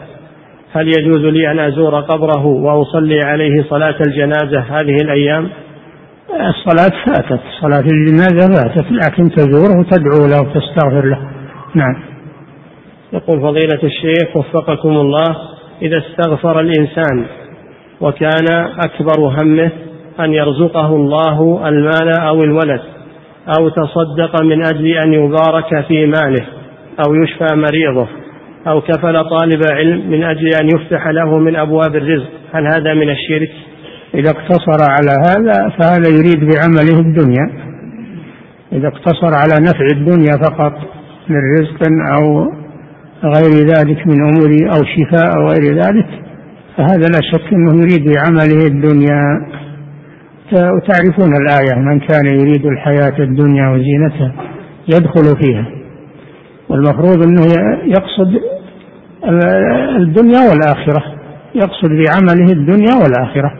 هل يجوز لي أن أزور قبره وأصلي عليه صلاة الجنازة هذه الأيام؟
الصلاة فاتت. صلاة الجنازة فاتت لكن تزوره وتدعو له وتستغفر له. نعم.
يقول فضيلة الشيخ وفقكم الله إذا استغفر الإنسان وكان أكبر همه أن يرزقه الله المال أو الولد أو تصدق من أجل أن يبارك في ماله أو يشفى مريضه أو كفل طالب علم من أجل أن يفتح له من أبواب الرزق هل هذا من الشرك؟
إذا اقتصر على هذا فهذا يريد بعمله الدنيا إذا اقتصر على نفع الدنيا فقط من رزق أو غير ذلك من أمور أو شفاء أو غير ذلك فهذا لا شك أنه يريد بعمله الدنيا. وتعرفون الآية من كان يريد الحياة الدنيا وزينتها يدخل فيها. والمفروض أنه يقصد الدنيا والآخرة يقصد بعمله الدنيا والآخرة.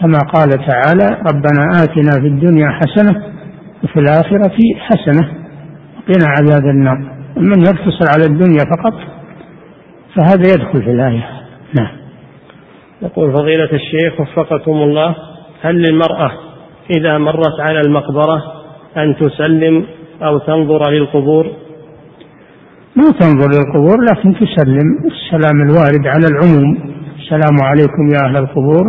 كما قال تعالى ربنا آتنا في الدنيا حسنة وفي الآخرة حسنة. وقنا عذاب النار. من يقتصر على الدنيا فقط فهذا يدخل في الآية. نعم.
يقول فضيلة الشيخ وفقكم الله هل للمرأة إذا مرت على المقبرة أن تسلم أو تنظر للقبور؟
ما تنظر للقبور لكن تسلم. السلام الوارد على العموم. السلام عليكم يا أهل القبور.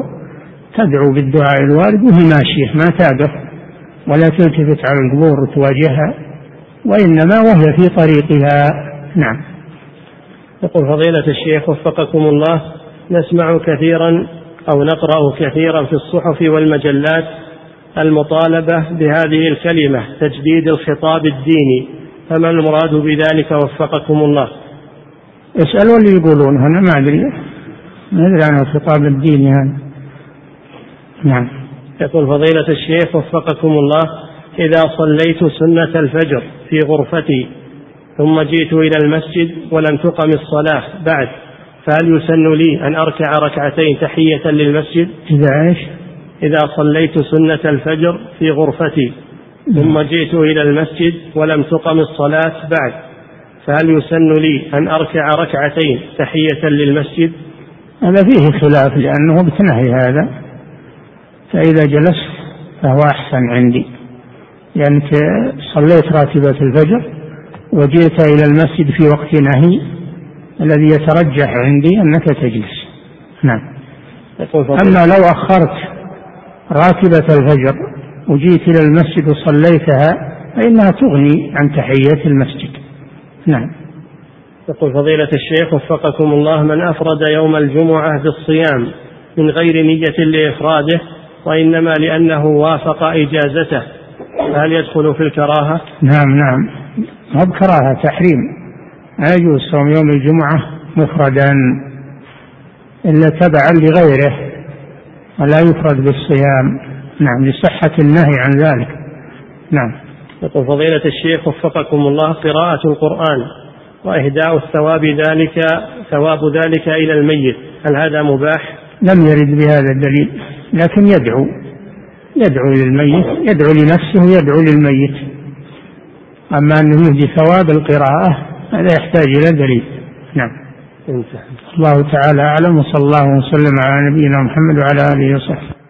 تدعو بالدعاء الوارد وهي ماشية ما تقف ولا تلتفت على القبور وتواجهها. وإنما وهي في طريقها. نعم.
يقول فضيلة الشيخ وفقكم الله نسمع كثيرا أو نقرأ كثيرا في الصحف والمجلات المطالبة بهذه الكلمة تجديد الخطاب الديني. فما المراد بذلك؟ وفقكم الله.
اسألوا اللي يقولون أنا ما أدري. ما أدري عن الخطاب الديني هذا. نعم.
يقول فضيلة الشيخ وفقكم الله إذا صليت سنة الفجر في غرفتي ثم جئت إلى المسجد ولم تقم الصلاة بعد فهل يسن لي أن أركع ركعتين تحية للمسجد؟
إذا إيش؟
إذا صليت سنة الفجر في غرفتي ثم جئت إلى المسجد ولم تقم الصلاة بعد فهل يسن لي أن أركع ركعتين تحية للمسجد؟
هذا فيه خلاف لأنه بتنهي هذا فإذا جلست فهو أحسن عندي. لأنك صليت راتبة الفجر وجئت إلى المسجد في وقت نهي الذي يترجح عندي أنك تجلس. نعم. أما لو أخرت راتبة الفجر وجيت إلى المسجد وصليتها فإنها تغني عن تحية المسجد. نعم.
يقول فضيلة الشيخ وفقكم الله من أفرد يوم الجمعة بالصيام من غير نية لإفراده وإنما لأنه وافق إجازته. هل يدخل في الكراهة؟
نعم نعم. ما بكراهة تحريم. لا يجوز صوم يوم الجمعة مفردا إلا تبعا لغيره ولا يفرد بالصيام. نعم لصحة النهي عن ذلك. نعم.
يقول فضيلة الشيخ وفقكم الله قراءة القرآن وإهداء الثواب ذلك ثواب ذلك إلى الميت. هل هذا مباح؟
لم يرد بهذا الدليل لكن يدعو. يدعو للميت يدعو لنفسه ويدعو للميت. أما أنه يهدي ثواب القراءة هذا يحتاج إلى دليل. نعم. الله تعالى أعلم وصلى الله وسلم على نبينا محمد وعلى آله وصحبه.